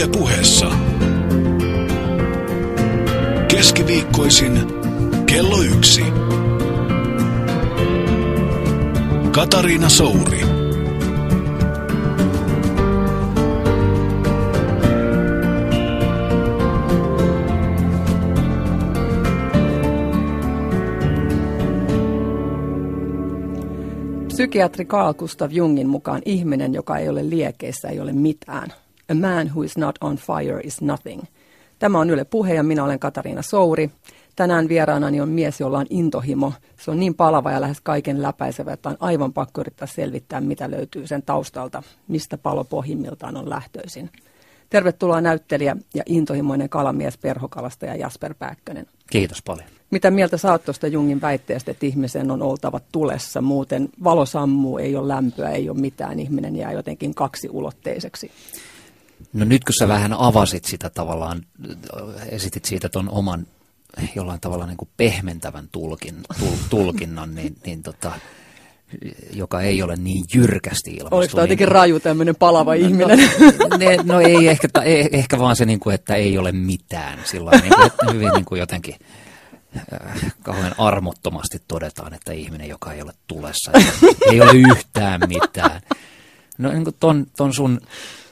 Yle puheessa. Keskiviikkoisin kello yksi. Katariina Souri. Psykiatri Carl Gustav Jungin mukaan ihminen, joka ei ole liekeissä, ei ole mitään. A man who is not on fire is nothing. Tämä on Yle Puhe ja minä olen Katariina Souri. Tänään vieraanani on mies, jolla on intohimo. Se on niin palava ja lähes kaiken läpäisevä, että on aivan pakko yrittää selvittää, mitä löytyy sen taustalta, mistä palo pohjimmiltaan on lähtöisin. Tervetuloa näyttelijä ja intohimoinen kalamies perhokalastaja Jasper Pääkkönen. Kiitos paljon. Mitä mieltä sä oot tuosta Jungin väitteestä, että ihmisen on oltava tulessa, muuten valo sammuu, ei ole lämpöä, ei ole mitään, ihminen jää jotenkin kaksiulotteiseksi? No nyt kun sä vähän avasit sitä tavallaan, esitit siitä ton oman jollain tavalla niin kuin pehmentävän tulkin, tul, tulkinnan, niin, niin tota, joka ei ole niin jyrkästi ilmastu. Oliko tämä jotenkin raju tämmöinen palava no, ihminen? No, ne, no ei ehkä, ei, ehkä vaan se, niin kuin, että ei ole mitään. Sillä niin kuin, että hyvin niin kuin jotenkin äh, kauhean armottomasti todetaan, että ihminen, joka ei ole tulessa, ei, ei ole yhtään mitään. No niin kuin ton, ton sun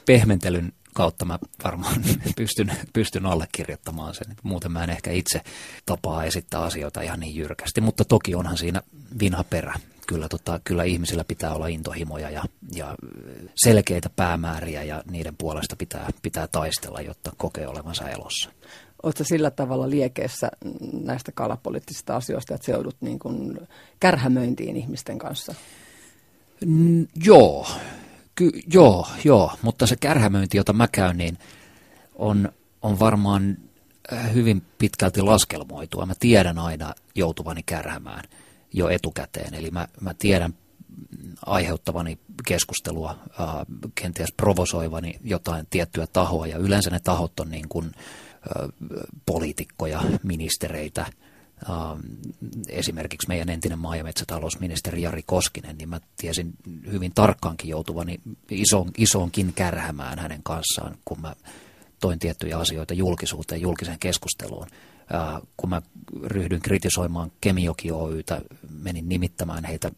pehmentelyn kautta mä varmaan pystyn, pystyn allekirjoittamaan sen. Muuten mä en ehkä itse tapaa esittää asioita ihan niin jyrkästi, mutta toki onhan siinä vinha perä. Kyllä, tota, kyllä ihmisillä pitää olla intohimoja ja, ja selkeitä päämääriä ja niiden puolesta pitää, pitää taistella, jotta kokee olevansa elossa. Oletko sillä tavalla liekeessä näistä kalapoliittisista asioista, että seudut niin kuin kärhämöintiin ihmisten kanssa? Mm, joo, Ky- joo, joo, mutta se kärhämöinti, jota mä käyn, niin on, on varmaan äh, hyvin pitkälti laskelmoitua. Mä tiedän aina joutuvani kärhämään jo etukäteen, eli mä, mä tiedän aiheuttavani keskustelua, äh, kenties provosoivani jotain tiettyä tahoa, ja yleensä ne tahot on niin kuin, äh, poliitikkoja, ministereitä, esimerkiksi meidän entinen maa- ja metsätalousministeri Jari Koskinen, niin mä tiesin hyvin tarkkaankin joutuvani ison, isoonkin kärhämään hänen kanssaan, kun mä toin tiettyjä asioita julkisuuteen, julkiseen keskusteluun. Äh, kun mä ryhdyin kritisoimaan Kemijoki Oytä, menin nimittämään heitä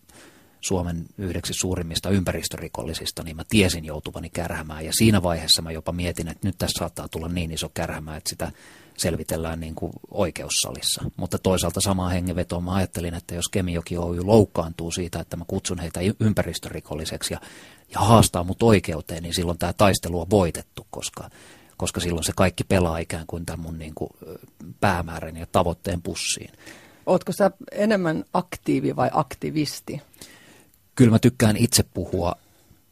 Suomen yhdeksi suurimmista ympäristörikollisista, niin mä tiesin joutuvani kärhämään. Ja siinä vaiheessa mä jopa mietin, että nyt tässä saattaa tulla niin iso kärhämä, että sitä selvitellään niin kuin oikeussalissa. Mutta toisaalta samaa hengenvetoa mä ajattelin, että jos Kemijoki Oy loukkaantuu siitä, että mä kutsun heitä ympäristörikolliseksi ja, ja haastaa mut oikeuteen, niin silloin tämä taistelu on voitettu, koska, koska silloin se kaikki pelaa ikään kuin tämän mun niin kuin päämäärän ja tavoitteen pussiin. Ootko sä enemmän aktiivi vai aktivisti? Kyllä mä tykkään itse puhua,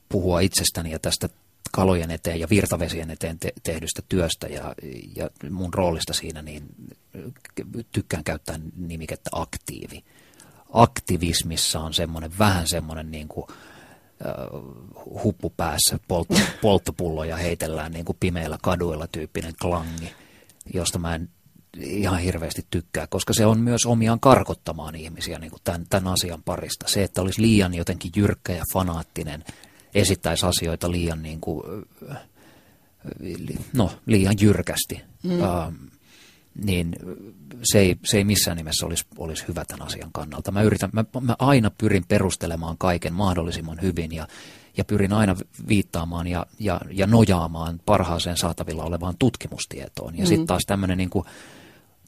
puhua itsestäni ja tästä kalojen eteen ja virtavesien eteen te- tehdystä työstä ja, ja mun roolista siinä, niin tykkään käyttää nimikettä aktiivi. Aktivismissa on semmoinen vähän semmoinen niin kuin, uh, huppu päässä, polt- polttopulloja heitellään niin kuin pimeillä kaduilla tyyppinen klangi, josta mä en ihan hirveästi tykkää, koska se on myös omiaan karkottamaan ihmisiä niin kuin tämän, tämän asian parista. Se, että olisi liian jotenkin jyrkkä ja fanaattinen – esittäisi asioita liian, niin kuin, no, liian jyrkästi, mm. uh, niin se ei, se ei missään nimessä olisi, olisi hyvä tämän asian kannalta. Mä, yritän, mä, mä aina pyrin perustelemaan kaiken mahdollisimman hyvin ja, ja pyrin aina viittaamaan ja, ja, ja nojaamaan parhaaseen saatavilla olevaan tutkimustietoon. Ja mm. sitten taas tämmöinen niin kuin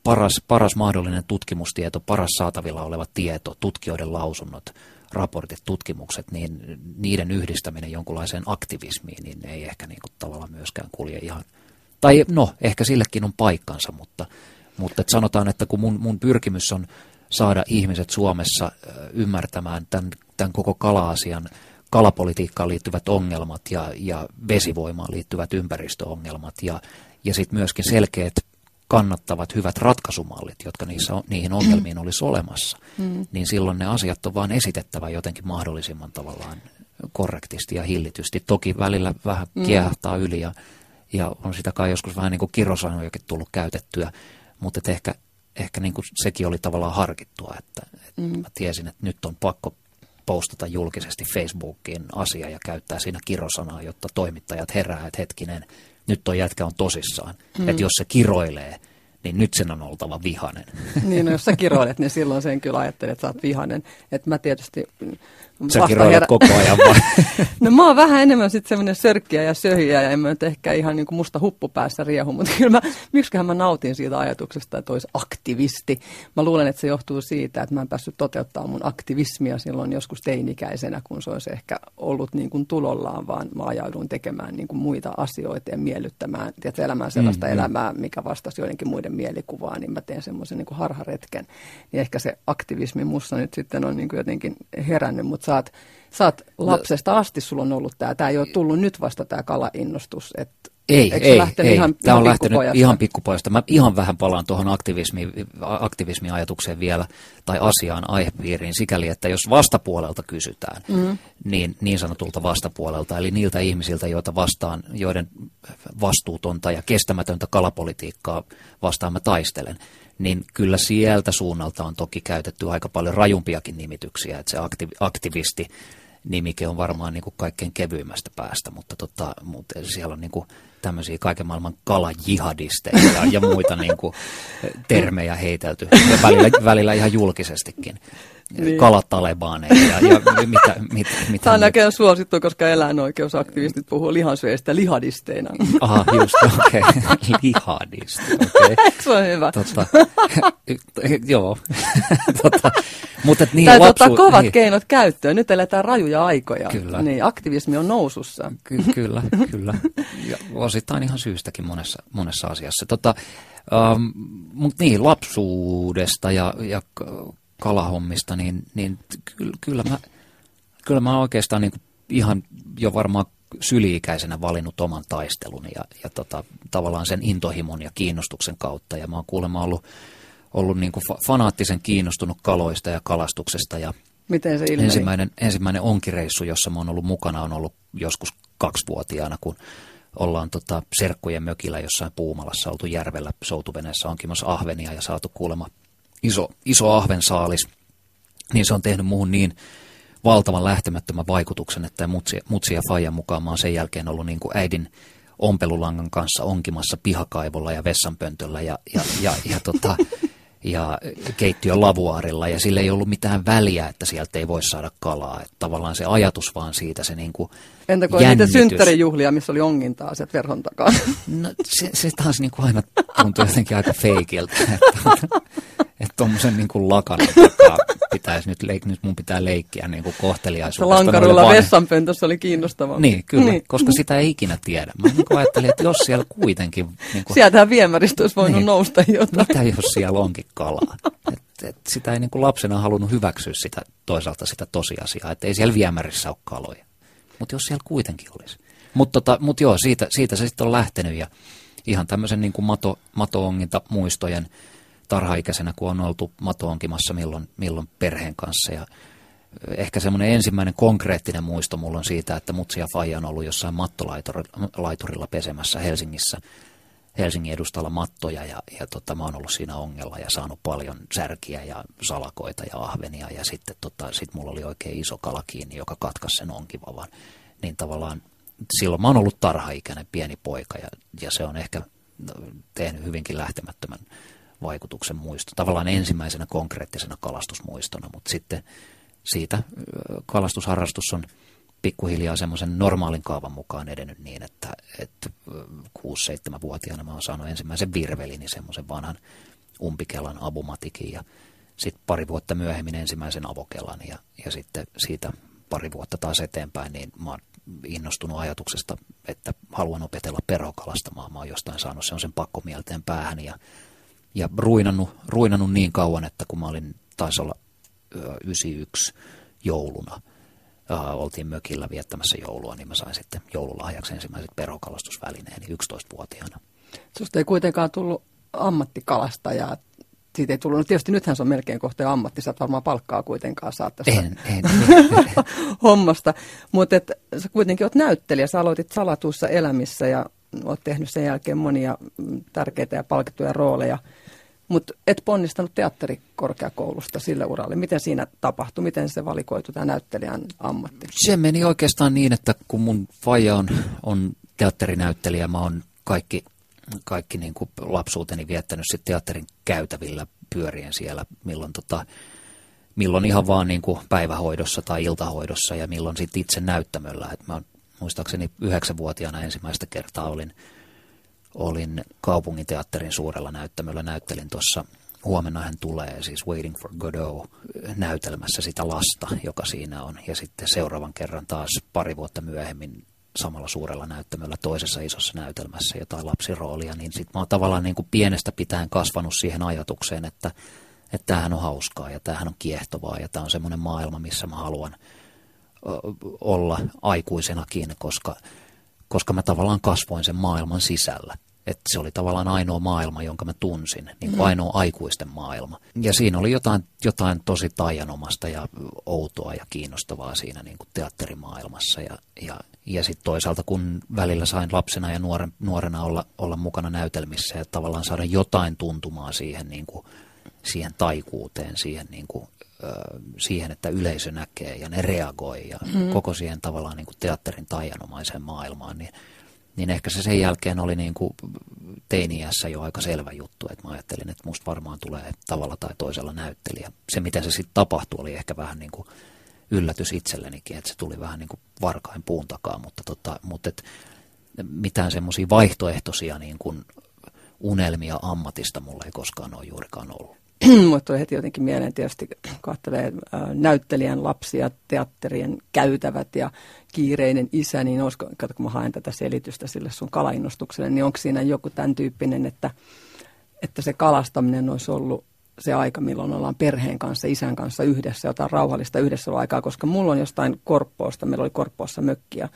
paras, paras mahdollinen tutkimustieto, paras saatavilla oleva tieto, tutkijoiden lausunnot, raportit, tutkimukset, niin niiden yhdistäminen jonkunlaiseen aktivismiin, niin ei ehkä niin kuin tavallaan myöskään kulje ihan, tai no, ehkä sillekin on paikkansa, mutta, mutta et sanotaan, että kun mun, mun pyrkimys on saada ihmiset Suomessa ymmärtämään tämän, tämän koko kala-asian, kalapolitiikkaan liittyvät ongelmat ja, ja vesivoimaan liittyvät ympäristöongelmat ja, ja sitten myöskin selkeät kannattavat hyvät ratkaisumallit, jotka niissä, niihin ongelmiin olisi olemassa, mm. niin silloin ne asiat on vain esitettävä jotenkin mahdollisimman tavallaan korrektisti ja hillitysti. Toki välillä vähän mm. kiehahtaa yli ja, ja on sitä kai joskus vähän niin kuin kirosanojakin tullut käytettyä, mutta ehkä, ehkä niin kuin sekin oli tavallaan harkittua, että, että mm. mä tiesin, että nyt on pakko postata julkisesti Facebookiin asia ja käyttää siinä kirosanaa, jotta toimittajat herää, että hetkinen, nyt toi jätkä on tosissaan. Mm. Että jos se kiroilee, niin nyt sen on oltava vihanen. Niin, no jos sä kiroilet, niin silloin sen kyllä ajattelet, että sä oot vihanen. Että mä tietysti Sä kiroilet koko ajan vai? no mä oon vähän enemmän sitten semmoinen sörkkiä ja söhiä ja en mä nyt ehkä ihan niin kuin musta huppu päässä riehu, mutta kyllä mä, miksiköhän mä nautin siitä ajatuksesta, että olisi aktivisti. Mä luulen, että se johtuu siitä, että mä en päässyt toteuttaa mun aktivismia silloin joskus teinikäisenä, kun se olisi ehkä ollut niin kuin tulollaan, vaan mä ajauduin tekemään niin kuin muita asioita ja miellyttämään, tiedätkö, elämään sellaista mm, elämää, mikä vastasi joidenkin muiden mielikuvaa, niin mä teen semmoisen niin kuin harharetken. Niin ehkä se aktivismi mussa nyt sitten on niin kuin jotenkin herännyt, mutta sä oot, sä oot no- lapsesta asti, sulla on ollut tämä. Tämä ei ole tullut nyt vasta tämä kalainnostus. Et, ei, ei, ei. Ihan, tämä on lähtenyt ihan pikkupojasta. Mä ihan vähän palaan tuohon aktivismi, aktivismiajatukseen vielä, tai asiaan, aihepiiriin, sikäli, että jos vastapuolelta kysytään, mm. niin niin sanotulta vastapuolelta, eli niiltä ihmisiltä, joita vastaan, joiden vastuutonta ja kestämätöntä kalapolitiikkaa vastaan mä taistelen, niin kyllä sieltä suunnalta on toki käytetty aika paljon rajumpiakin nimityksiä, että se aktiv- aktivisti nimike on varmaan niin kuin kaikkein kevyimmästä päästä, mutta, tota, mutta siellä on niin kuin tämmöisiä kaiken maailman kalajihadisteja ja, ja muita niin kuin termejä heitelty, ja välillä, välillä ihan julkisestikin niin. kalatalebaneja ja, ja mitä, mit, mitä Tämä on näköjään suosittu, koska eläinoikeusaktivistit puhuu lihansyöjistä lihadisteina. Aha, just, okei. Okay. Lihadisti, okei. Okay. Se on hyvä. Totta, joo. totta, mutta niin, tai lapsu, ottaa kovat niin. keinot käyttöön. Nyt eletään rajuja aikoja. Kyllä. Niin, aktivismi on nousussa. Ky- kyllä, kyllä. Ja osittain ihan syystäkin monessa, monessa asiassa. Tota, um, mutta niin, lapsuudesta ja, ja kalahommista, niin, niin kyllä, kyllä, mä, kyllä mä oikeastaan niin ihan jo varmaan syli-ikäisenä valinnut oman taistelun ja, ja tota, tavallaan sen intohimon ja kiinnostuksen kautta. Ja mä oon kuulemma ollut, ollut niin kuin fanaattisen kiinnostunut kaloista ja kalastuksesta. Ja Miten se ilmeni? Ensimmäinen, ensimmäinen onkireissu, jossa mä oon ollut mukana, on ollut joskus kaksivuotiaana, kun ollaan tota serkkujen mökillä jossain Puumalassa oltu järvellä soutuveneessä onkimassa ahvenia ja saatu kuulemma iso, iso ahvensaalis, niin se on tehnyt muuhun niin valtavan lähtemättömän vaikutuksen, että mutsi, mutsi ja Fajan mukaan mä oon sen jälkeen ollut niin kuin äidin ompelulangan kanssa onkimassa pihakaivolla ja vessanpöntöllä ja, ja, ja, ja, tota, ja keittiön lavuaarilla ja sillä ei ollut mitään väliä, että sieltä ei voi saada kalaa. Että tavallaan se ajatus vaan siitä, se niin kuin Entä kun niitä synttärijuhlia, missä oli ongintaa sieltä verhon takaa? No se, se taas niin kuin aina tuntui jotenkin aika feikiltä. Että, että tuommoisen niin kuin lakanan takaa pitäisi nyt, leik- nyt mun pitää leikkiä niin kuin kohteliaisuudesta. Lankarulla vessanpöntössä oli kiinnostavaa. Niin, kyllä, niin. koska sitä ei ikinä tiedä. Mä niin ajattelin, että jos siellä kuitenkin... Niin kuin, Sieltähän viemäristä olisi voinut niin, nousta jotain. Mitä jos siellä onkin kalaa? Et, et sitä ei niin kuin lapsena halunnut hyväksyä sitä, toisaalta sitä tosiasiaa, että ei siellä viemärissä ole kaloja. Mutta jos siellä kuitenkin olisi. Mutta tota, mut joo, siitä, siitä se sitten on lähtenyt ja ihan tämmöisen niin kuin mato, mato-onginta muistojen tarhaikäisenä, kun on oltu matoonkimassa milloin, milloin perheen kanssa. Ja ehkä semmoinen ensimmäinen konkreettinen muisto mulla on siitä, että mutsi ja faija on ollut jossain mattolaiturilla pesemässä Helsingissä. Helsingin edustalla mattoja ja, ja tota, mä oon ollut siinä ongella ja saanut paljon särkiä ja salakoita ja ahvenia ja sitten tota, sit mulla oli oikein iso kala kiinni, joka katkaisi sen onkivavan. Niin tavallaan silloin mä oon ollut tarhaikäinen pieni poika ja, ja se on ehkä tehnyt hyvinkin lähtemättömän vaikutuksen muisto. Tavallaan ensimmäisenä konkreettisena kalastusmuistona, mutta sitten siitä kalastusharrastus on pikkuhiljaa semmoisen normaalin kaavan mukaan edennyt niin, että, että 6-7-vuotiaana mä oon saanut ensimmäisen virvelin, semmoisen vanhan umpikelan abumatikin ja sitten pari vuotta myöhemmin ensimmäisen avokelan ja, ja sitten siitä pari vuotta taas eteenpäin, niin mä oon innostunut ajatuksesta, että haluan opetella perhokalastamaan. Mä oon jostain saanut sen pakkomielteen päähän ja ja ruinannut, ruinannut niin kauan, että kun mä olin, taisi olla 91 jouluna, äh, oltiin mökillä viettämässä joulua, niin mä sain sitten joululahjaksi ensimmäiset perokalastusvälineeni 11-vuotiaana. Susta ei kuitenkaan tullut ammattikalastajaa. Siitä ei tullut, no tietysti nythän se on melkein kohta ammatti, sä varmaan palkkaa kuitenkaan saat tästä en, en, hommasta. Mutta sä kuitenkin oot näyttelijä, sä aloitit salatuissa elämissä ja oot tehnyt sen jälkeen monia tärkeitä ja palkittuja rooleja – mutta et ponnistanut teatterikorkeakoulusta sille uralle. Miten siinä tapahtui? Miten se valikoitu tämä näyttelijän ammatti? Se meni oikeastaan niin, että kun mun faija on, on teatterinäyttelijä, mä oon kaikki, kaikki niin kuin lapsuuteni viettänyt sitten teatterin käytävillä pyörien siellä, milloin, tota, milloin ihan vaan niin kuin päivähoidossa tai iltahoidossa ja milloin sitten itse näyttämöllä. Et mä muistaakseni yhdeksänvuotiaana ensimmäistä kertaa olin, olin kaupunginteatterin suurella näyttämöllä, näyttelin tuossa Huomenna hän tulee, siis Waiting for Godot, näytelmässä sitä lasta, joka siinä on. Ja sitten seuraavan kerran taas pari vuotta myöhemmin samalla suurella näyttämöllä toisessa isossa näytelmässä jotain lapsiroolia, niin sitten mä oon tavallaan niin kuin pienestä pitäen kasvanut siihen ajatukseen, että että tämähän on hauskaa ja tämähän on kiehtovaa ja tämä on semmoinen maailma, missä mä haluan olla aikuisenakin, koska, koska mä tavallaan kasvoin sen maailman sisällä. Että se oli tavallaan ainoa maailma, jonka mä tunsin, niin kuin mm. ainoa aikuisten maailma. Ja siinä oli jotain, jotain tosi taianomasta ja outoa ja kiinnostavaa siinä niin kuin teatterimaailmassa. Ja, ja, ja sitten toisaalta, kun välillä sain lapsena ja nuoren, nuorena olla, olla mukana näytelmissä ja tavallaan saada jotain tuntumaa siihen, niin kuin, siihen taikuuteen, siihen, niin kuin, siihen, että yleisö näkee ja ne reagoi ja mm. koko siihen tavallaan niin kuin teatterin taianomaiseen maailmaan, niin niin ehkä se sen jälkeen oli niin kuin teiniässä jo aika selvä juttu, että mä ajattelin, että musta varmaan tulee tavalla tai toisella näyttelijä. Se, miten se sitten tapahtui, oli ehkä vähän niin kuin yllätys itsellenikin, että se tuli vähän niin kuin varkain puun takaa, mutta, tota, mutta et, mitään semmoisia vaihtoehtoisia niin kuin unelmia ammatista mulla ei koskaan ole juurikaan ollut. Mutta tuli heti jotenkin mieleen tietysti, katselee näyttelijän lapsia, teatterien käytävät ja kiireinen isä, niin olisiko, kato kun mä haen tätä selitystä sille sun kalainnostukselle, niin onko siinä joku tämän tyyppinen, että, että se kalastaminen olisi ollut se aika, milloin ollaan perheen kanssa, isän kanssa yhdessä, jotain rauhallista yhdessä aikaa, koska mulla on jostain Korppoosta, meillä oli Korppoossa mökkiä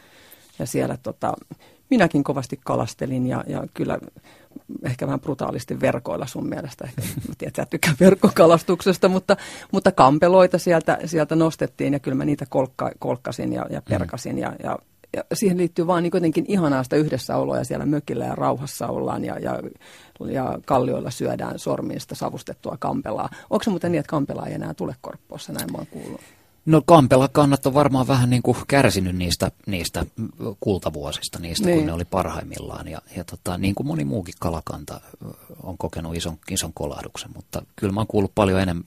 ja siellä tota, minäkin kovasti kalastelin ja, ja kyllä ehkä vähän brutaalisti verkoilla sun mielestä. Ehkä, mä tiedän, että tykkää verkkokalastuksesta, mutta, mutta kampeloita sieltä, sieltä nostettiin ja kyllä mä niitä kolkka, kolkkasin ja, ja perkasin ja, ja ja siihen liittyy vaan niin ihanaa sitä yhdessäoloa ja siellä mökillä ja rauhassa ollaan ja, ja, ja kallioilla syödään sormiista savustettua kampelaa. Onko se muuten niin, että kampelaa ei enää tule korppoossa, näin mä oon kuullut? No Kampela kannat on varmaan vähän niin kuin kärsinyt niistä, niistä kultavuosista, niistä niin. kun ne oli parhaimmillaan. Ja, ja tota, niin kuin moni muukin kalakanta on kokenut ison, ison kolahduksen, mutta kyllä mä oon kuullut paljon enemmän,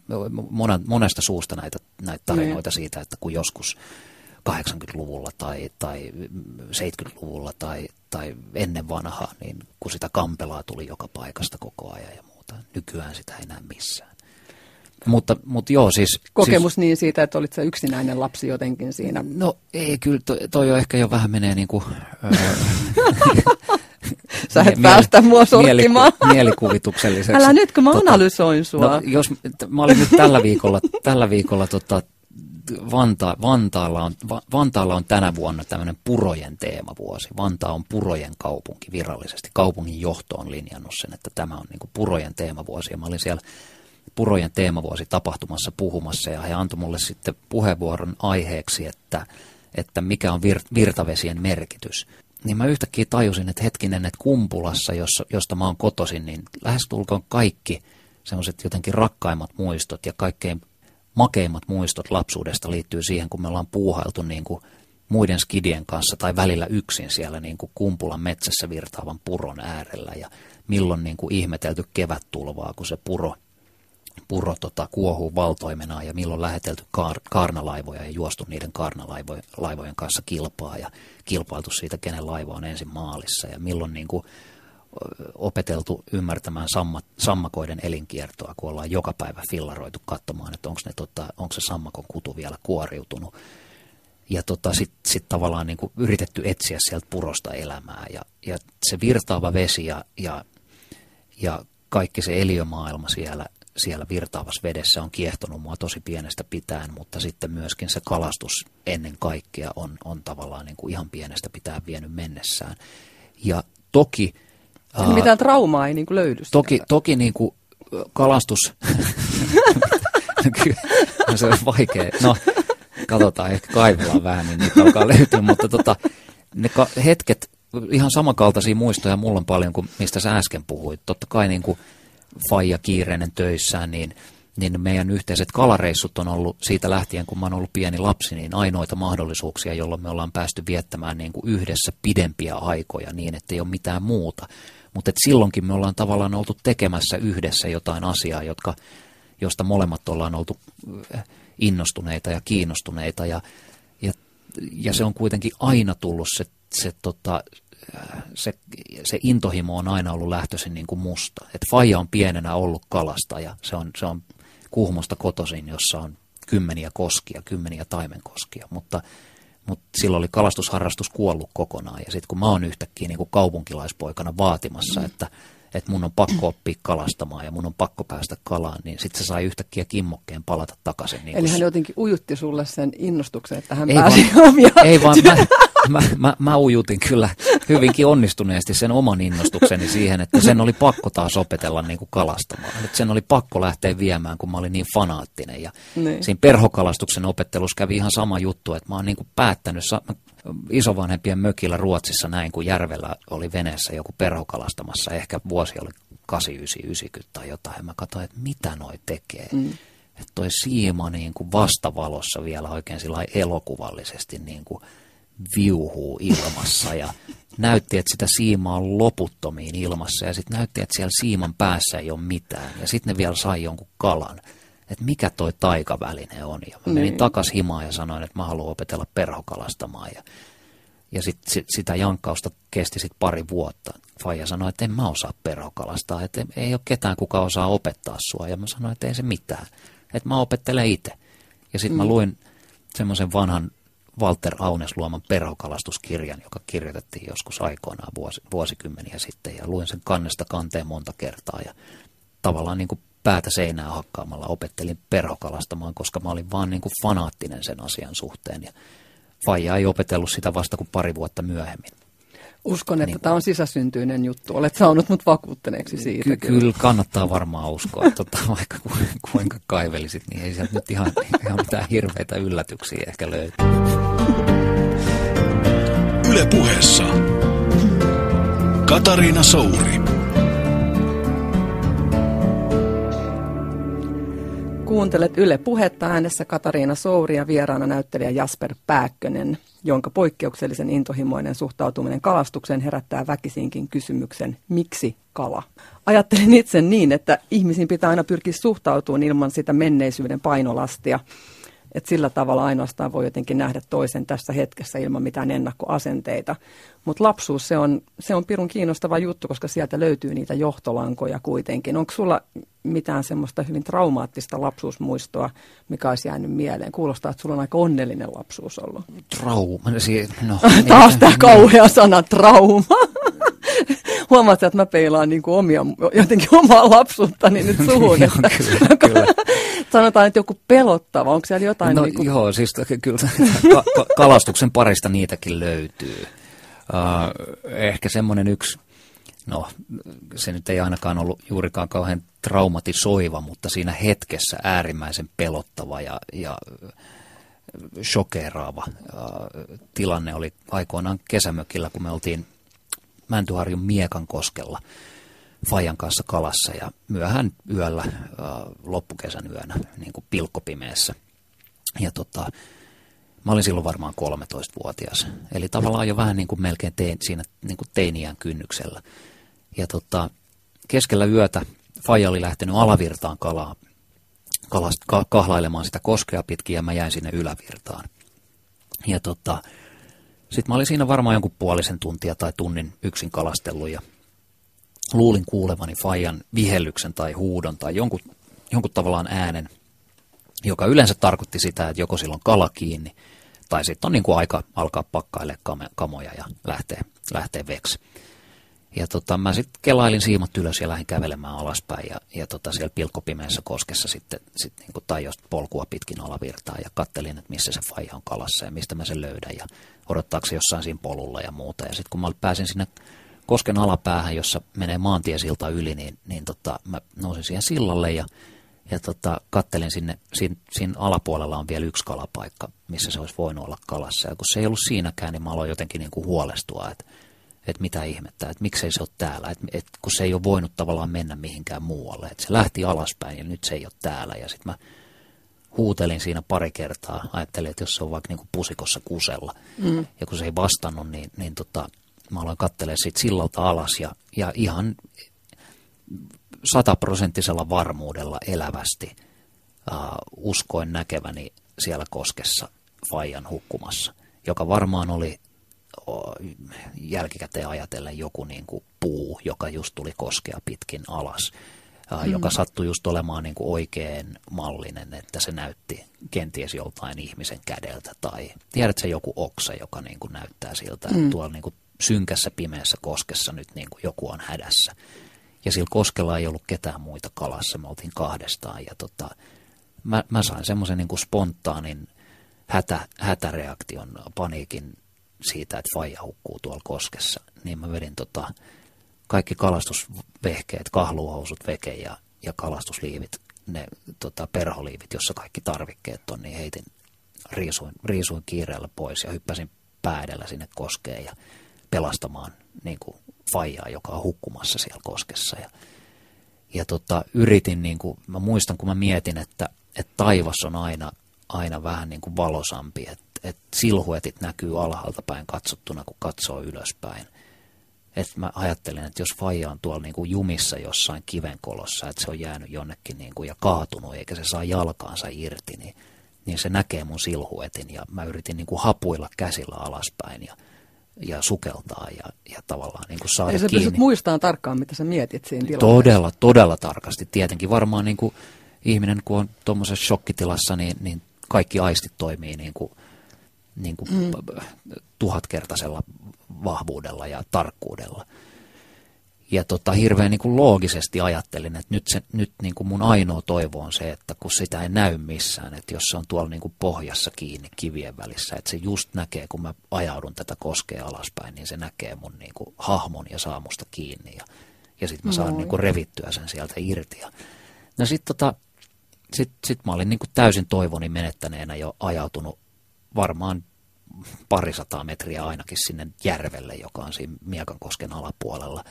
monesta suusta näitä, näitä tarinoita niin. siitä, että kun joskus 80-luvulla tai, tai 70-luvulla tai, tai ennen vanhaa, niin kun sitä kampelaa tuli joka paikasta koko ajan ja muuta. Nykyään sitä ei näe missään. Mutta, mutta joo, siis... Kokemus siis, niin siitä, että olit sä yksinäinen lapsi jotenkin siinä? No ei, kyllä toi, toi jo ehkä jo vähän menee niin kuin... Sä et mie- päästä mua sorkkimaan. Mieliku- mielikuvitukselliseksi. Älä nyt, kun mä tota, analysoin sua. No, jos, mä olin nyt tällä viikolla, tällä viikolla tota, Vanta, Vantaalla, on, Va, Vantaalla on tänä vuonna tämmöinen purojen teemavuosi. Vantaa on purojen kaupunki virallisesti. Kaupungin johto on linjannut sen, että tämä on niin kuin purojen teemavuosi. Ja mä olin siellä Purojen teemavuosi tapahtumassa puhumassa ja he antoi mulle sitten puheenvuoron aiheeksi, että, että mikä on vir, virtavesien merkitys. Niin mä yhtäkkiä tajusin, että hetkinen, että Kumpulassa, jossa, josta mä oon kotoisin, niin lähestulkoon kaikki semmoiset jotenkin rakkaimmat muistot ja kaikkein makeimmat muistot lapsuudesta liittyy siihen, kun me ollaan puuhailtu niin kuin muiden skidien kanssa tai välillä yksin siellä niin kuin Kumpulan metsässä virtaavan puron äärellä ja milloin niin kuin ihmetelty kevättulvaa, kun se puro – puro tota, kuohuu valtoimenaan ja milloin lähetelty kaar, kaarnalaivoja ja juostu niiden kaarnalaivojen kanssa kilpaa ja kilpailtu siitä, kenen laiva on ensin maalissa ja milloin niin kuin, opeteltu ymmärtämään samma, sammakoiden elinkiertoa, kun ollaan joka päivä fillaroitu katsomaan, että onko tota, se sammakon kutu vielä kuoriutunut. Ja tota, sitten sit tavallaan niin kuin yritetty etsiä sieltä purosta elämää. Ja, ja se virtaava vesi ja, ja, ja kaikki se eliömaailma siellä, siellä virtaavassa vedessä on kiehtonut mua tosi pienestä pitäen, mutta sitten myöskin se kalastus ennen kaikkea on, on tavallaan niin kuin ihan pienestä pitää vienyt mennessään. Ja toki... Ää, Mitään traumaa ei niin kuin löydy. Toki, toki niin kuin kalastus... se on vaikea. No, katsotaan, ehkä kaivellaan vähän, niin niitä alkaa löytyä, mutta tota, ne hetket, ihan samankaltaisia muistoja mulla on paljon kuin mistä sä äsken puhuit. Totta kai niin kuin faija kiireinen töissään, niin, niin meidän yhteiset kalareissut on ollut siitä lähtien, kun mä oon ollut pieni lapsi, niin ainoita mahdollisuuksia, jolloin me ollaan päästy viettämään niin kuin yhdessä pidempiä aikoja niin, että ei ole mitään muuta. Mutta silloinkin me ollaan tavallaan oltu tekemässä yhdessä jotain asiaa, jotka, josta molemmat ollaan oltu äh, innostuneita ja kiinnostuneita. Ja, ja, ja se on kuitenkin aina tullut se, se, tota, se, se intohimo on aina ollut lähtöisin niin kuin musta. Et Faija on pienenä ollut kalasta ja se on, se on Kuhmosta kotoisin, jossa on kymmeniä koskia, kymmeniä taimenkoskia, mutta, mutta silloin oli kalastusharrastus kuollut kokonaan. Ja sitten kun mä oon yhtäkkiä niin kuin kaupunkilaispoikana vaatimassa, että, että mun on pakko oppia kalastamaan ja mun on pakko päästä kalaan, niin sitten se sai yhtäkkiä kimmokkeen palata takaisin. Niin Eli hän jotenkin ujutti sulle sen innostuksen, että hän ei pääsi vaan, omia... Ei vaan, mä, mä, mä, mä ujutin kyllä hyvinkin onnistuneesti sen oman innostukseni siihen, että sen oli pakko taas opetella niin kuin kalastamaan. Että sen oli pakko lähteä viemään, kun mä olin niin fanaattinen. Ja niin. siinä perhokalastuksen opettelussa kävi ihan sama juttu, että mä oon niin kuin päättänyt, isovanhempien mökillä Ruotsissa näin, kun järvellä oli veneessä joku perhokalastamassa, ehkä vuosi oli 89-90 tai jotain, ja mä katsoin, että mitä noi tekee. Mm. Että toi siima niin kuin vastavalossa vielä oikein sillä elokuvallisesti niin kuin viuhuu ilmassa ja näytti, että sitä siimaa on loputtomiin ilmassa ja sitten näytti, että siellä siiman päässä ei ole mitään ja sitten ne vielä sai jonkun kalan. Että mikä toi taikaväline on. Ja mä menin niin. takas himaan ja sanoin, että mä haluan opetella perhokalastamaan ja, ja sit, sit, sitä jankkausta kesti sitten pari vuotta. Faija sanoi, että en mä osaa perhokalastaa, että ei ole ketään, kuka osaa opettaa sua. Ja mä sanoin, että ei se mitään, että mä opettelen itse. Ja sitten mm. mä luin semmoisen vanhan Walter Aunes luoman perhokalastuskirjan, joka kirjoitettiin joskus aikoinaan vuosi, vuosikymmeniä sitten. Ja luin sen kannesta kanteen monta kertaa ja tavallaan niin kuin päätä seinää hakkaamalla opettelin perhokalastamaan, koska mä olin vaan niin kuin fanaattinen sen asian suhteen. Ja Faija ei opetellut sitä vasta kuin pari vuotta myöhemmin. Uskon, että niin, tämä on sisäsyntyinen juttu. Olet saanut mut vakuuttuneeksi siitä. Ky- kyllä. kyllä kannattaa varmaan uskoa, tota, vaikka ku, kuinka kaivelisit, niin ei sieltä nyt ihan, ihan mitään hirveitä yllätyksiä ehkä löytyy. Yle puheessa. Katariina Souri. Kuuntelet Yle Puhetta äänessä Katariina Souri ja vieraana näyttelijä Jasper Pääkkönen jonka poikkeuksellisen intohimoinen suhtautuminen kalastukseen herättää väkisinkin kysymyksen, miksi kala? Ajattelin itse niin, että ihmisiin pitää aina pyrkiä suhtautumaan ilman sitä menneisyyden painolastia. Että sillä tavalla ainoastaan voi jotenkin nähdä toisen tässä hetkessä ilman mitään ennakkoasenteita. Mutta lapsuus, se on, se on pirun kiinnostava juttu, koska sieltä löytyy niitä johtolankoja kuitenkin. Onko sulla mitään semmoista hyvin traumaattista lapsuusmuistoa, mikä olisi jäänyt mieleen? Kuulostaa, että sulla on aika onnellinen lapsuus ollut. Trauma? No, Taas tämä kauhea sana, trauma. Huomaat, että mä peilaan niin kuin omia, jotenkin omaa lapsuuttani nyt suhun. että, kyllä, kyllä. Sanotaan, että joku pelottava. Onko siellä jotain? No niin kuin... joo, siis kyllä ka- ka- kalastuksen parista niitäkin löytyy. Uh, ehkä semmoinen yksi, no se nyt ei ainakaan ollut juurikaan kauhean traumatisoiva, mutta siinä hetkessä äärimmäisen pelottava ja, ja shokeraava uh, tilanne oli aikoinaan kesämökillä, kun me oltiin Mäntyharjun Miekan koskella Fajan kanssa kalassa ja myöhään yöllä, uh, loppukesän yönä, niin kuin pilkkopimeessä. Ja tota, Mä olin silloin varmaan 13-vuotias. Eli tavallaan jo vähän niin kuin melkein tein, siinä niin kuin teiniän kynnyksellä. Ja tota, keskellä yötä Faija oli lähtenyt alavirtaan kalaa, kalast, ka, kahlailemaan sitä koskea pitkin ja mä jäin sinne ylävirtaan. Ja tota, sitten mä olin siinä varmaan jonkun puolisen tuntia tai tunnin yksin kalastellut ja luulin kuulevani Fajan vihellyksen tai huudon tai jonkun, jonkun tavallaan äänen, joka yleensä tarkoitti sitä, että joko silloin kala kiinni – tai sitten on niin kuin aika alkaa pakkaille kamoja ja lähtee, lähtee veksi. Ja tota, mä sitten kelailin siimat ylös ja lähdin kävelemään alaspäin ja, ja tota, siellä pilkkopimeässä koskessa sitten sit niin jos polkua pitkin alavirtaa ja kattelin, että missä se faija on kalassa ja mistä mä sen löydän ja odottaako se jossain siinä polulla ja muuta. Ja sitten kun mä pääsin sinne kosken alapäähän, jossa menee maantiesilta yli, niin, niin tota, mä nousin siihen sillalle ja ja tota, kattelin sinne, siinä, siinä alapuolella on vielä yksi kalapaikka, missä se olisi voinut olla kalassa. Ja kun se ei ollut siinäkään, niin mä aloin jotenkin niin kuin huolestua, että, että mitä ihmettä, että miksei se ole täällä, että, että kun se ei ole voinut tavallaan mennä mihinkään muualle, että se lähti alaspäin ja nyt se ei ole täällä ja sitten mä huutelin siinä pari kertaa, ajattelin, että jos se on vaikka niin kuin pusikossa kusella mm. ja kun se ei vastannut, niin, niin tota, mä aloin katselemaan siitä sillalta alas ja, ja ihan sataprosenttisella varmuudella elävästi uh, uskoin näkeväni siellä koskessa Fajan hukkumassa, joka varmaan oli jälkikäteen ajatellen joku niin kuin puu, joka just tuli koskea pitkin alas, mm. joka sattui just olemaan niin kuin oikein mallinen, että se näytti kenties joltain ihmisen kädeltä. Tai tiedätkö joku oksa, joka niin kuin näyttää siltä, että mm. tuolla niin kuin synkässä pimeässä koskessa nyt niin kuin joku on hädässä. Ja sillä koskella ei ollut ketään muita kalassa, me oltiin kahdestaan. Ja tota, mä, mä sain semmoisen niin spontaanin hätä, hätäreaktion, paniikin siitä, että faija hukkuu tuolla koskessa, niin mä vedin tota, kaikki kalastusvehkeet, kahluhousut, veke ja, ja kalastusliivit, ne tota, perholiivit, jossa kaikki tarvikkeet on, niin heitin, riisuin, riisuin kiireellä pois ja hyppäsin päädellä sinne koskeen ja pelastamaan niin kuin faijaa, joka on hukkumassa siellä koskessa. Ja, ja tota, yritin, niin kuin, mä muistan kun mä mietin, että, että taivas on aina, aina vähän niin kuin valosampi, että että silhuetit näkyy alhaalta päin katsottuna, kun katsoo ylöspäin. Et mä ajattelin, että jos faija on tuolla niin kuin jumissa jossain kivenkolossa, että se on jäänyt jonnekin niin kuin ja kaatunut, eikä se saa jalkaansa irti, niin, niin se näkee mun silhuetin. Ja mä yritin niin kuin hapuilla käsillä alaspäin ja, ja sukeltaa ja, ja tavallaan niin kuin saada Ei sä kiinni. muistamaan tarkkaan, mitä sä mietit siinä tilanteessa. Todella, todella tarkasti. Tietenkin varmaan niin kuin ihminen, kun on tuommoisessa shokkitilassa, niin, niin kaikki aistit toimii niin kuin – niin kuin mm. tuhatkertaisella vahvuudella ja tarkkuudella. Ja tota, hirveän niin kuin loogisesti ajattelin, että nyt, se, nyt niin kuin mun ainoa toivo on se, että kun sitä ei näy missään, että jos se on tuolla niin kuin pohjassa kiinni kivien välissä, että se just näkee, kun mä ajaudun tätä koskea alaspäin, niin se näkee mun niin kuin hahmon ja saa musta kiinni. Ja, ja sitten mä saan niin kuin revittyä sen sieltä irti. Ja, no sitten tota, sit, sit mä olin niin kuin täysin toivoni menettäneenä jo ajautunut varmaan parisataa metriä ainakin sinne järvelle, joka on siinä Miekankosken alapuolella.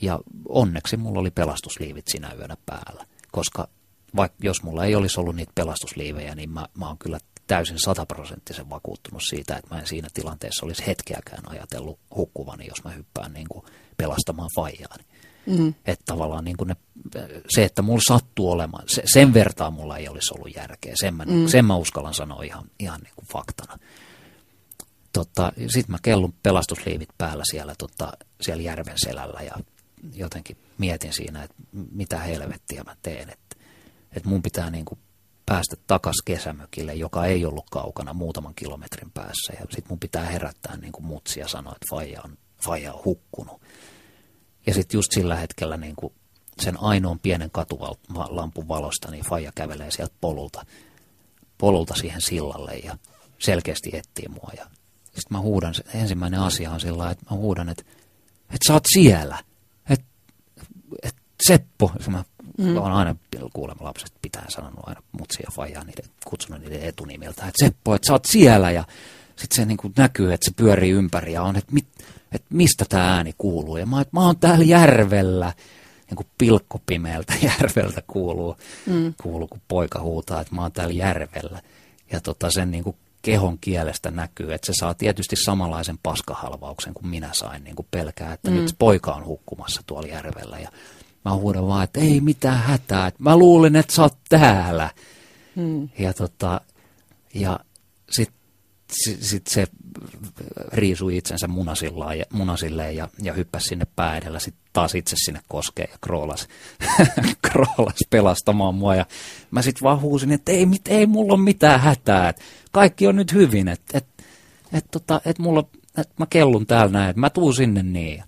Ja onneksi mulla oli pelastusliivit sinä yönä päällä, koska vaikka jos mulla ei olisi ollut niitä pelastusliivejä, niin mä, mä oon kyllä täysin sataprosenttisen vakuuttunut siitä, että mä en siinä tilanteessa olisi hetkeäkään ajatellut hukkuvani, jos mä hyppään niin kuin pelastamaan faijaani. Mm. Että tavallaan niin kuin ne, se, että mulla sattuu olemaan, se, sen vertaa mulla ei olisi ollut järkeä. Sen mä, mm. sen mä uskallan sanoa ihan, ihan niin kuin faktana. Tota, Sitten mä kellun pelastusliivit päällä siellä, tota, siellä järven selällä ja jotenkin mietin siinä, että mitä helvettiä mä teen. Että, että mun pitää niin kuin päästä takaisin kesämökille, joka ei ollut kaukana muutaman kilometrin päässä. Ja sitten mun pitää herättää niin kuin mutsia ja sanoa, että faija on, faija on hukkunut. Ja sitten just sillä hetkellä niin kuin sen ainoan pienen katulampun valosta, niin Faija kävelee sieltä polulta, polulta siihen sillalle ja selkeästi etsii mua. Ja sitten mä huudan, ensimmäinen asia on sillä että mä huudan, että, että sä oot siellä. Että, Seppo, se mä mm. olen aina kuulemma lapset pitää sanonut aina mutsia ja faijaa niiden, kutsunut niiden etunimiltä, että Seppo, että sä oot siellä ja sitten se niin näkyy, että se pyörii ympäri ja on, että mit, että mistä tämä ääni kuuluu. Ja mä, että mä oon täällä järvellä, niin kuin pilkkopimeältä järveltä kuuluu, mm. kuuluu, kun poika huutaa, että mä oon täällä järvellä. Ja tota, sen niin kuin kehon kielestä näkyy, että se saa tietysti samanlaisen paskahalvauksen kuin minä sain, niin kuin pelkää, että mm. nyt poika on hukkumassa tuolla järvellä. Ja mä huudan vaan, että ei mitään hätää, että mä luulin, että sä oot täällä. Mm. Ja, tota, ja sit se riisui itsensä munasillaan ja, munasilleen ja, ja hyppäsi sinne pää edellä, sitten taas itse sinne koskee ja kroolas, kroolas pelastamaan mua. Ja mä sitten vaan huusin, että ei, mit, ei mulla ole mitään hätää, että kaikki on nyt hyvin, että et, et, tota, et mulla, et mä kellun täällä näin, että mä tuun sinne niin. Ja,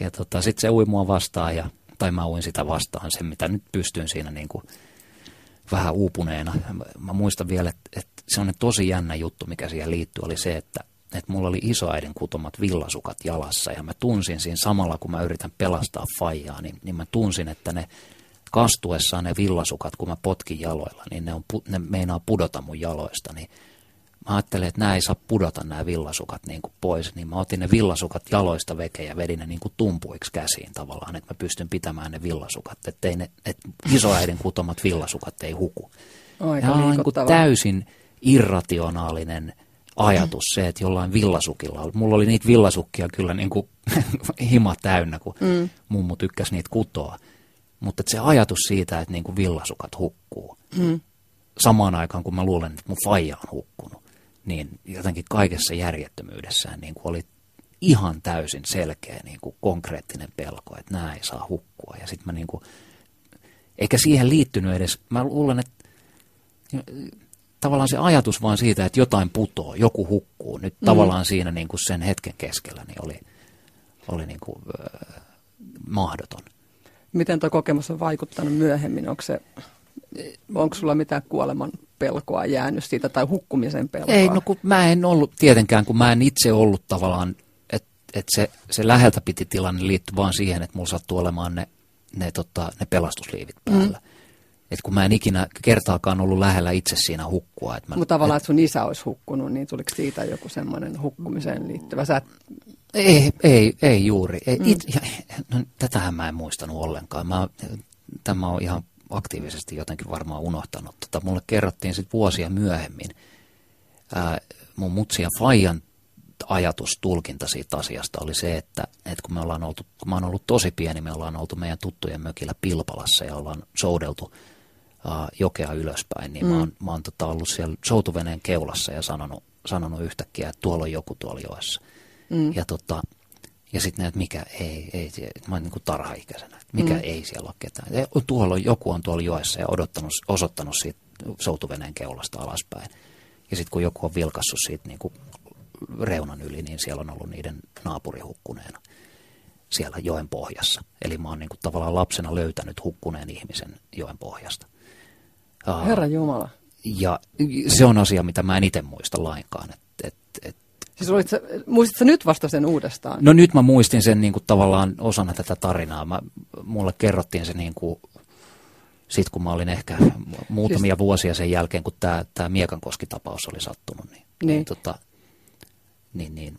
ja tota, sitten se ui mua vastaan, ja, tai mä uin sitä vastaan, sen mitä nyt pystyn siinä niin kuin, vähän uupuneena. Mä muistan vielä, että, että on tosi jännä juttu, mikä siihen liittyy, oli se, että, että mulla oli isoäidin kutomat villasukat jalassa ja mä tunsin siinä samalla, kun mä yritän pelastaa faijaa, niin, niin mä tunsin, että ne kastuessaan ne villasukat, kun mä potkin jaloilla, niin ne, on, ne meinaa pudota mun jaloista, niin mä ajattelin, että nämä ei saa pudota nämä villasukat niin kuin pois, niin mä otin ne villasukat jaloista veke ja vedin ne niin kuin tumpuiksi käsiin tavallaan, että mä pystyn pitämään ne villasukat, että ne, että isoäidin kutomat villasukat ei huku. Aika ja on niin kuin täysin irrationaalinen ajatus se, että jollain villasukilla oli. Mulla oli niitä villasukkia kyllä niin kuin hima täynnä, kun mm. mummu tykkäsi niitä kutoa. Mutta se ajatus siitä, että niin kuin villasukat hukkuu, mm. samaan aikaan kun mä luulen, että mun faija on hukkunut, niin jotenkin kaikessa järjettömyydessään niin kuin oli ihan täysin selkeä niin kuin konkreettinen pelko, että nämä ei saa hukkua. Ja sitten mä niin kuin, eikä siihen liittynyt edes, mä luulen, että tavallaan se ajatus vaan siitä, että jotain putoo, joku hukkuu, nyt mm. tavallaan siinä niin kuin sen hetken keskellä niin oli, oli niin kuin, äh, mahdoton. Miten tuo kokemus on vaikuttanut myöhemmin? Onko, se, onko sulla mitään kuoleman pelkoa jäänyt siitä tai hukkumisen pelkoa? Ei, no kun mä en ollut tietenkään, kun mä en itse ollut tavallaan, että et se, se läheltä piti tilanne liittyy vaan siihen, että mulla sattuu olemaan ne, ne, tota, ne pelastusliivit päällä. Mm. Et kun mä en ikinä kertaakaan ollut lähellä itse siinä hukkua. Mutta tavallaan, et, että sun isä olisi hukkunut, niin tuliko siitä joku semmoinen hukkumiseen liittyvä? Sä et... ei, ei, ei juuri. Ei, mm. it, ja, no, tätähän mä en muistanut ollenkaan. Mä, tämä on ihan aktiivisesti jotenkin varmaan unohtanut. Tota, mulle kerrottiin sitten vuosia myöhemmin ää, mun mutsia Fajan ajatus, tulkinta siitä asiasta oli se, että, että kun me ollaan oltu, kun mä oon ollut tosi pieni, me ollaan oltu meidän tuttujen mökillä Pilpalassa ja ollaan soudeltu uh, jokea ylöspäin, niin mm. mä oon, mä oon tota, ollut siellä soutuveneen keulassa ja sanonut, sanonut yhtäkkiä, että tuolla on joku tuolla joessa. Mm. Ja, tota, ja sitten että mikä ei, ei, mä oon niin kuin tarhaikäisenä, että mikä mm. ei siellä ole ketään. Ja tuolla on, joku on tuolla joessa ja odottanut, osoittanut siitä soutuveneen keulasta alaspäin. Ja sitten kun joku on vilkassut siitä niin kuin reunan yli, niin siellä on ollut niiden naapuri hukkuneena siellä joen pohjassa. Eli mä oon niin kuin tavallaan lapsena löytänyt hukkuneen ihmisen joen pohjasta. Herra Jumala. Ja se on asia, mitä mä en itse muista lainkaan. Et, et, et, siis olit sä, muistitko nyt vasta sen uudestaan? No nyt mä muistin sen niin kuin tavallaan osana tätä tarinaa. Mä, mulle kerrottiin se niin kuin, sit kun mä olin ehkä muutamia siis... vuosia sen jälkeen, kun tämä, tämä Miekankoski-tapaus oli sattunut. Niin, niin. niin, tota, niin, niin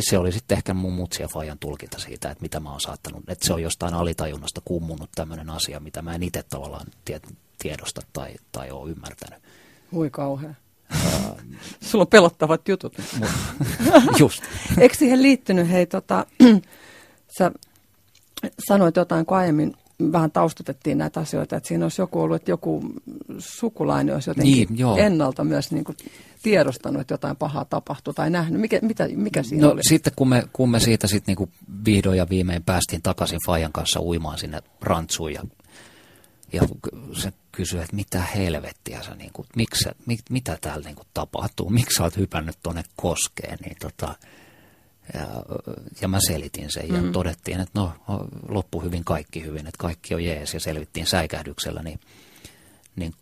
se oli sitten ehkä mun mutsia Fajan tulkinta siitä, että mitä mä oon saattanut, että se on jostain alitajunnasta kummunut tämmöinen asia, mitä mä en itse tavallaan tiedosta tai, tai ole ymmärtänyt. Hui kauhea. Sulla on pelottavat jutut. Just. Eikö siihen liittynyt, hei, tota, sä sanoit jotain, kun aiemmin vähän taustatettiin näitä asioita, että siinä olisi joku ollut, että joku sukulainen olisi jotenkin niin, ennalta myös niin kuin tiedostanut, että jotain pahaa tapahtuu tai nähnyt. Mikä, mitä, mikä siinä no, oli? Sitten kun me, kun me siitä sitten niin vihdoin ja viimein päästiin takaisin Fajan kanssa uimaan sinne rantsuun ja, ja se kysyi, että mitä helvettiä sä, niin kuin, miksi, mit, mitä täällä niin kuin, tapahtuu, miksi sä oot hypännyt tuonne koskeen, niin tota, ja, ja mä selitin sen ja mm. todettiin, että no loppu hyvin, kaikki hyvin, että kaikki on jees ja selvittiin säikähdyksellä, niin, niin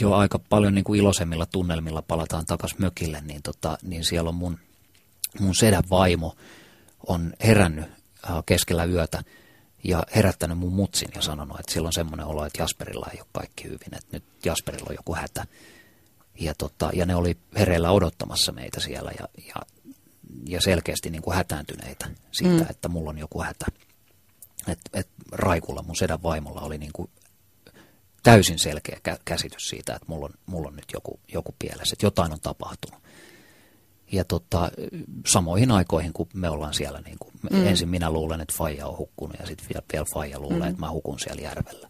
jo aika paljon niin kuin iloisemmilla tunnelmilla palataan takaisin mökille, niin, tota, niin siellä on mun, mun sedän vaimo on herännyt äh, keskellä yötä ja herättänyt mun mutsin ja sanonut, että sillä on semmoinen olo, että Jasperilla ei ole kaikki hyvin, että nyt Jasperilla on joku hätä. Ja, tota, ja ne oli hereillä odottamassa meitä siellä ja, ja, ja selkeästi niin kuin hätääntyneitä siitä, mm. että mulla on joku hätä. Et, et Raikulla, mun sedän vaimolla, oli niin kuin täysin selkeä käsitys siitä, että mulla on, mulla on nyt joku, joku pielessä, että jotain on tapahtunut. Ja tota, samoihin aikoihin, kun me ollaan siellä, niin kuin, mm. ensin minä luulen, että Faija on hukkunut ja sitten vielä, vielä Faija luulee, mm. että mä hukun siellä järvellä.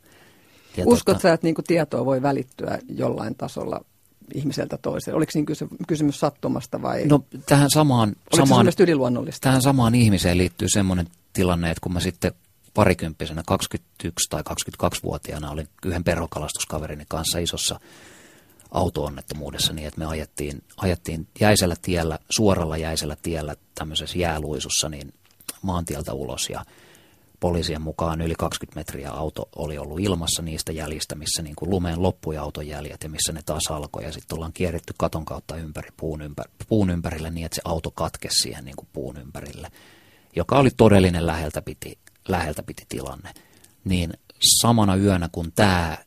Ja Uskot tota, sä, että niin kuin tietoa voi välittyä jollain tasolla ihmiseltä toiseen? Oliko siinä kysymys sattumasta vai? No tähän samaan, samaan, tähän samaan ihmiseen liittyy semmoinen tilanne, että kun mä sitten parikymppisenä, 21 tai 22-vuotiaana olin yhden perhokalastuskaverini kanssa isossa auto-onnettomuudessa niin, että me ajettiin, ajettiin jäisellä tiellä, suoralla jäisellä tiellä tämmöisessä jääluisussa niin maantieltä ulos ja poliisien mukaan yli 20 metriä auto oli ollut ilmassa niistä jäljistä, missä niin kuin lumeen loppui auton jäljet ja missä ne taas alkoi. Ja sitten ollaan kierretty katon kautta ympäri puun, ympär, puun ympärille niin, että se auto katkesi siihen niin kuin puun ympärille, joka oli todellinen läheltä piti läheltä piti tilanne, niin samana yönä kun tämä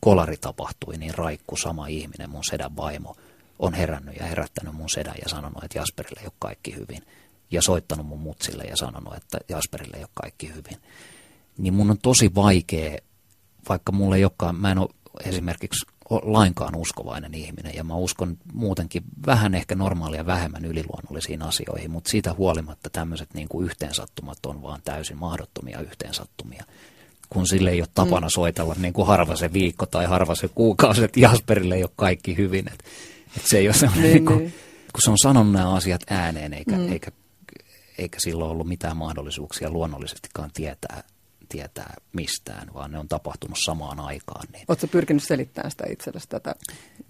kolari tapahtui, niin Raikku, sama ihminen, mun sedän vaimo, on herännyt ja herättänyt mun sedän ja sanonut, että Jasperille ei ole kaikki hyvin. Ja soittanut mun mutsille ja sanonut, että Jasperille ei ole kaikki hyvin. Niin mun on tosi vaikea, vaikka mulle ei olekaan, mä en ole esimerkiksi lainkaan uskovainen ihminen ja mä uskon muutenkin vähän ehkä normaalia vähemmän yliluonnollisiin asioihin, mutta siitä huolimatta tämmöiset niin kuin yhteensattumat on vaan täysin mahdottomia yhteensattumia. Kun sille ei ole tapana mm. soitella niin kuin harva se viikko tai harva se kuukausi, että Jasperille ei ole kaikki hyvin. Että, että se ei ole niin, niin kuin, niin. kun se on sanonut nämä asiat ääneen eikä, mm. eikä, eikä silloin ollut mitään mahdollisuuksia luonnollisestikaan tietää, tietää mistään, vaan ne on tapahtunut samaan aikaan. Niin. Oletko pyrkinyt selittämään sitä itsellesi tätä?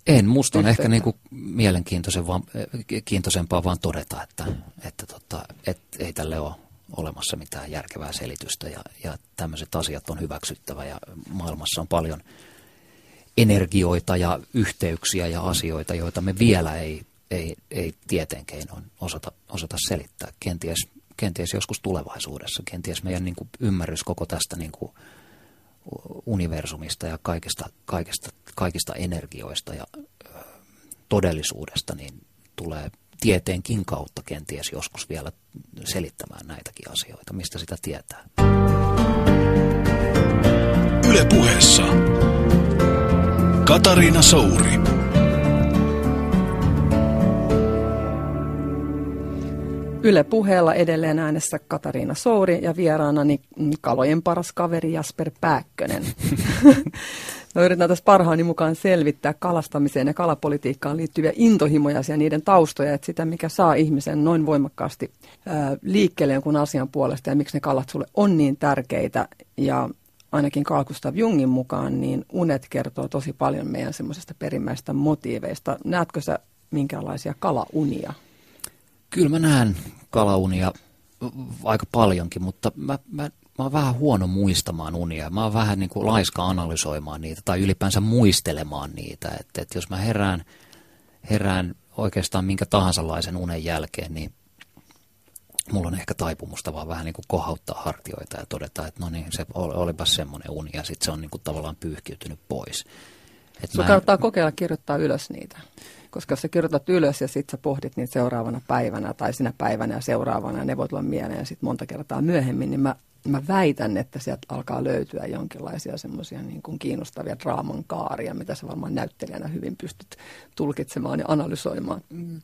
En, musta on ehkä niinku mielenkiintoisempaa vaan todeta, että, että tota, et, ei tälle ole olemassa mitään järkevää selitystä ja, ja tämmöiset asiat on hyväksyttävä ja maailmassa on paljon energioita ja yhteyksiä ja asioita, joita me vielä ei, ei, ei tieteen keinoin osata, osata selittää. Kenties kenties joskus tulevaisuudessa, kenties meidän niin kuin ymmärrys koko tästä niin kuin universumista ja kaikista, kaikista, kaikista energioista ja todellisuudesta niin tulee tieteenkin kautta kenties joskus vielä selittämään näitäkin asioita, mistä sitä tietää. Ylepuheessa Katariina Souri. Yle puheella edelleen äänessä Katariina Souri ja vieraanani kalojen paras kaveri Jasper Pääkkönen. no, yritän tässä parhaani mukaan selvittää kalastamiseen ja kalapolitiikkaan liittyviä intohimoja ja niiden taustoja, että sitä mikä saa ihmisen noin voimakkaasti ää, liikkeelle jonkun asian puolesta ja miksi ne kalat sulle on niin tärkeitä. Ja ainakin Carl Gustav Jungin mukaan, niin unet kertoo tosi paljon meidän semmoisesta perimmäistä motiiveista. Näetkö sä minkälaisia kalaunia? Kyllä mä näen kalaunia aika paljonkin, mutta mä, mä, mä oon vähän huono muistamaan unia. Mä oon vähän niin kuin laiska analysoimaan niitä tai ylipäänsä muistelemaan niitä. Että, että jos mä herään, herään oikeastaan minkä tahansa laisen unen jälkeen, niin mulla on ehkä taipumusta vaan vähän niin kuin kohauttaa hartioita ja todeta, että no niin, se olipa semmoinen uni ja sitten se on niin kuin tavallaan pyyhkiytynyt pois. Sun kannattaa kokeilla kirjoittaa ylös niitä koska sä kirjoitat ylös ja sitten sä pohdit niitä seuraavana päivänä tai sinä päivänä ja seuraavana ja ne voi tulla mieleen ja sitten monta kertaa myöhemmin, niin mä, mä väitän, että sieltä alkaa löytyä jonkinlaisia semmoisia niin kuin kiinnostavia draaman kaaria, mitä sä varmaan näyttelijänä hyvin pystyt tulkitsemaan ja analysoimaan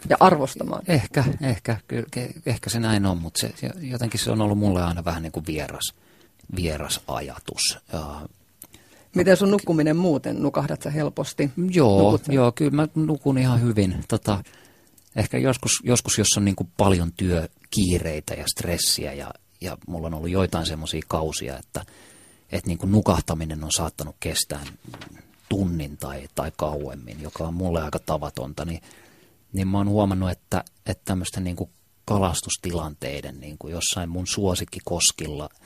ja arvostamaan. Ehkä, ehkä, kyllä, ehkä se näin on, mutta se, jotenkin se on ollut mulle aina vähän niin kuin vieras, vieras ajatus. Ja Miten sun nukkuminen muuten? Nukahdat sä helposti? Joo, joo kyllä mä nukun ihan hyvin. Tota, ehkä joskus, joskus, jos on niin kuin paljon työkiireitä ja stressiä ja, ja mulla on ollut joitain semmoisia kausia, että, että niin kuin nukahtaminen on saattanut kestää tunnin tai, tai kauemmin, joka on mulle aika tavatonta, niin, niin mä oon huomannut, että, että tämmöisten niin kalastustilanteiden niin kuin jossain mun suosikkikoskilla –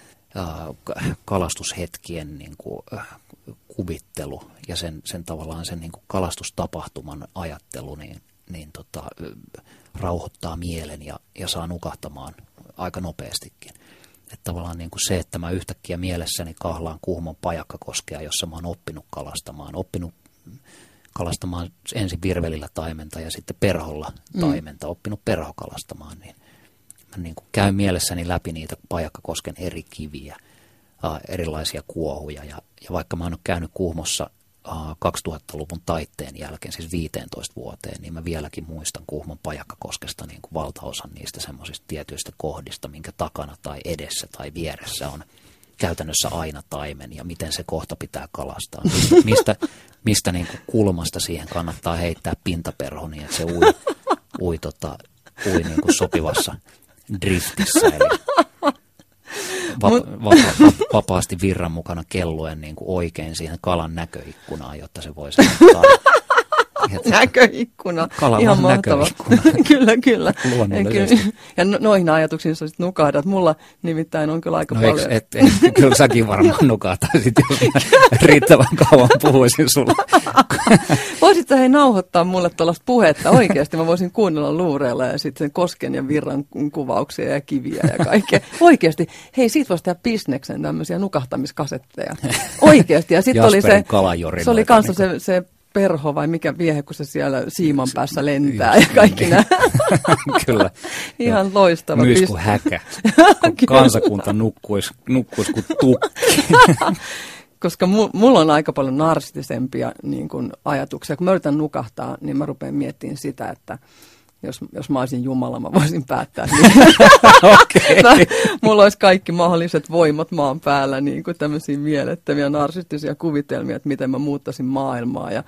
kalastushetkien niin kuin, kuvittelu ja sen, sen tavallaan sen niin kuin kalastustapahtuman ajattelu niin, niin tota, rauhoittaa mielen ja, ja saa nukahtamaan aika nopeastikin. Että tavallaan niin kuin se, että mä yhtäkkiä mielessäni kahlaan Kuhmon pajakkakoskea, jossa mä oon oppinut kalastamaan, oppinut kalastamaan ensin virvelillä taimenta ja sitten perholla mm. taimenta, mm. oppinut perhokalastamaan, niin mä niin kuin käyn mielessäni läpi niitä pajakkakosken eri kiviä – erilaisia kuohuja. Ja, ja vaikka mä oon käynyt Kuhmossa 2000-luvun taitteen jälkeen, siis 15 vuoteen, niin mä vieläkin muistan Kuhmon pajakkakoskesta niin kuin valtaosan niistä semmoisista tietyistä kohdista, minkä takana tai edessä tai vieressä on käytännössä aina taimen ja miten se kohta pitää kalastaa. Mistä, mistä niin kuin kulmasta siihen kannattaa heittää pintaperho niin, että se ui, ui, tota, ui niin kuin sopivassa driftissä. Eli va- va- va- vapaasti virran mukana kelluen niin kuin oikein siihen kalan näköikkunaan, jotta se voisi näköikkuna. Kala Ihan mahtava. näköikkuna. kyllä, kyllä. Luonnollisesti. Ja no, noihin ajatuksiin sä sit nukahdat. Mulla nimittäin on kyllä aika No paljon. et, et, kyllä säkin varmaan nukahtaisit, jos mä riittävän kauan puhuisin sulle. Voisit hei nauhoittaa mulle tuollaista puhetta oikeasti? Mä voisin kuunnella luureilla ja sitten sen kosken ja virran kuvauksia ja kiviä ja kaikkea. Oikeasti. Hei, siitä voisi tehdä bisneksen tämmöisiä nukahtamiskasetteja. Oikeasti. Ja sitten oli se, se oli kanssa niin se, se perho vai mikä viehe, kun se siellä siiman päässä lentää ja kaikki nämä. Kyllä. Ihan loistava. Myös kuin häkä. Kun kansakunta nukkuisi, nukkuisi kuin tukki. koska mu, mulla on aika paljon narsistisempia niin kuin, ajatuksia. Kun mä yritän nukahtaa, niin mä rupean miettimään sitä, että jos, jos mä olisin Jumala, mä voisin päättää. Niin Okei. mä, mulla olisi kaikki mahdolliset voimat maan päällä, niin kuin tämmöisiä mielettömiä narsistisia kuvitelmia, että miten mä muuttaisin maailmaa. Ja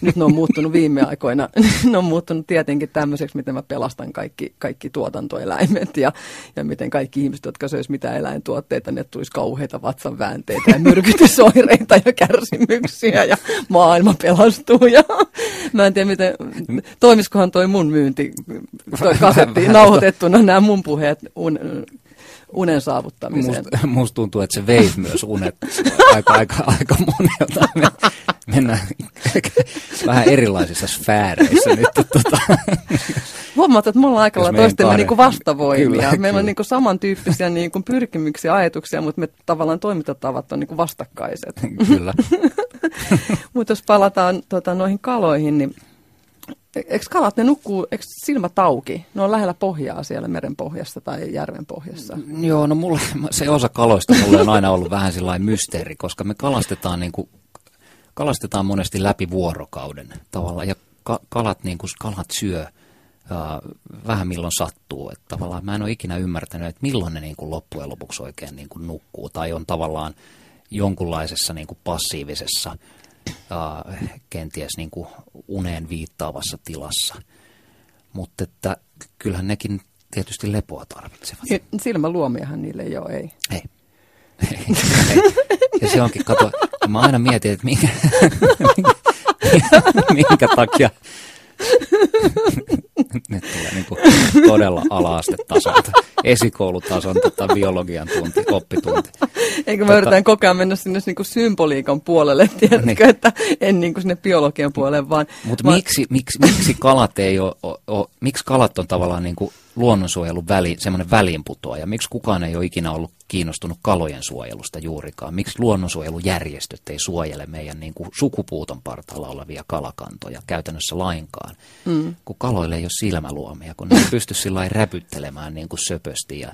nyt ne on muuttunut viime aikoina, ne on muuttunut tietenkin tämmöiseksi, miten mä pelastan kaikki, kaikki tuotantoeläimet ja, ja miten kaikki ihmiset, jotka söis mitään eläintuotteita, ne tulisi kauheita vatsanväänteitä ja myrkytysoireita ja kärsimyksiä ja maailma pelastuu. Ja mä en tiedä, miten, toimiskohan toi mun myynti, toi kasetti nauhoitettuna nämä mun puheet un, unen saavuttamiseen. Musta, musta tuntuu, että se vei myös unet aika, aika, aika monelta. Me, mennään vähän erilaisissa sfääreissä nyt. Tota. Huomaat, että me ollaan aika lailla toistemme niinku vastavoimia. Kyllä, Meillä kyllä. on niinku samantyyppisiä niinku pyrkimyksiä, ajatuksia, mutta me tavallaan toimintatavat on niinku vastakkaiset. Kyllä. mutta jos palataan tota, noihin kaloihin, niin eikö kalat, ne nukkuu, eikö silmät auki? Ne on lähellä pohjaa siellä meren pohjassa tai järven pohjassa. Joo, no mulla, se osa kaloista mulle on aina ollut vähän sellainen mysteeri, koska me kalastetaan, niin kuin, kalastetaan monesti läpi vuorokauden tavallaan, ja ka, kalat, niin kuin, kalat syö ää, vähän milloin sattuu. Että tavallaan mä en ole ikinä ymmärtänyt, että milloin ne niin kuin, loppujen lopuksi oikein niin kuin, nukkuu, tai on tavallaan jonkunlaisessa niin kuin, passiivisessa, ää, kenties niin kuin, uneen viittaavassa tilassa. Mutta että kyllähän nekin tietysti lepoa tarvitsevat. Silmäluomiahan niille ole, ei. Ei. Ja se onkin, kato, mä aina mietin, että minkä, minkä, takia nyt tulee niin kuin todella ala-astetasolta, esikoulutason tota, biologian tunti, oppitunti. Eikö mä Tota- yritän koko ajan mennä sinne niinku symboliikan puolelle, tiedätkö, Niin. että en niinku sinne biologian puolelle, vaan... Mutta vaan- miksi, miksi, miksi, kalat ei ole, ole, ole, miksi kalat on tavallaan niin kuin luonnonsuojelun väli, semmoinen väliinputoaja? Miksi kukaan ei ole ikinä ollut kiinnostunut kalojen suojelusta juurikaan? Miksi luonnonsuojelujärjestöt ei suojele meidän niin kuin sukupuuton partaalla olevia kalakantoja käytännössä lainkaan? Mm. Kun kaloille ei ole silmäluomia, kun ne ei pysty sillä räpyttelemään niin kuin söpösti ja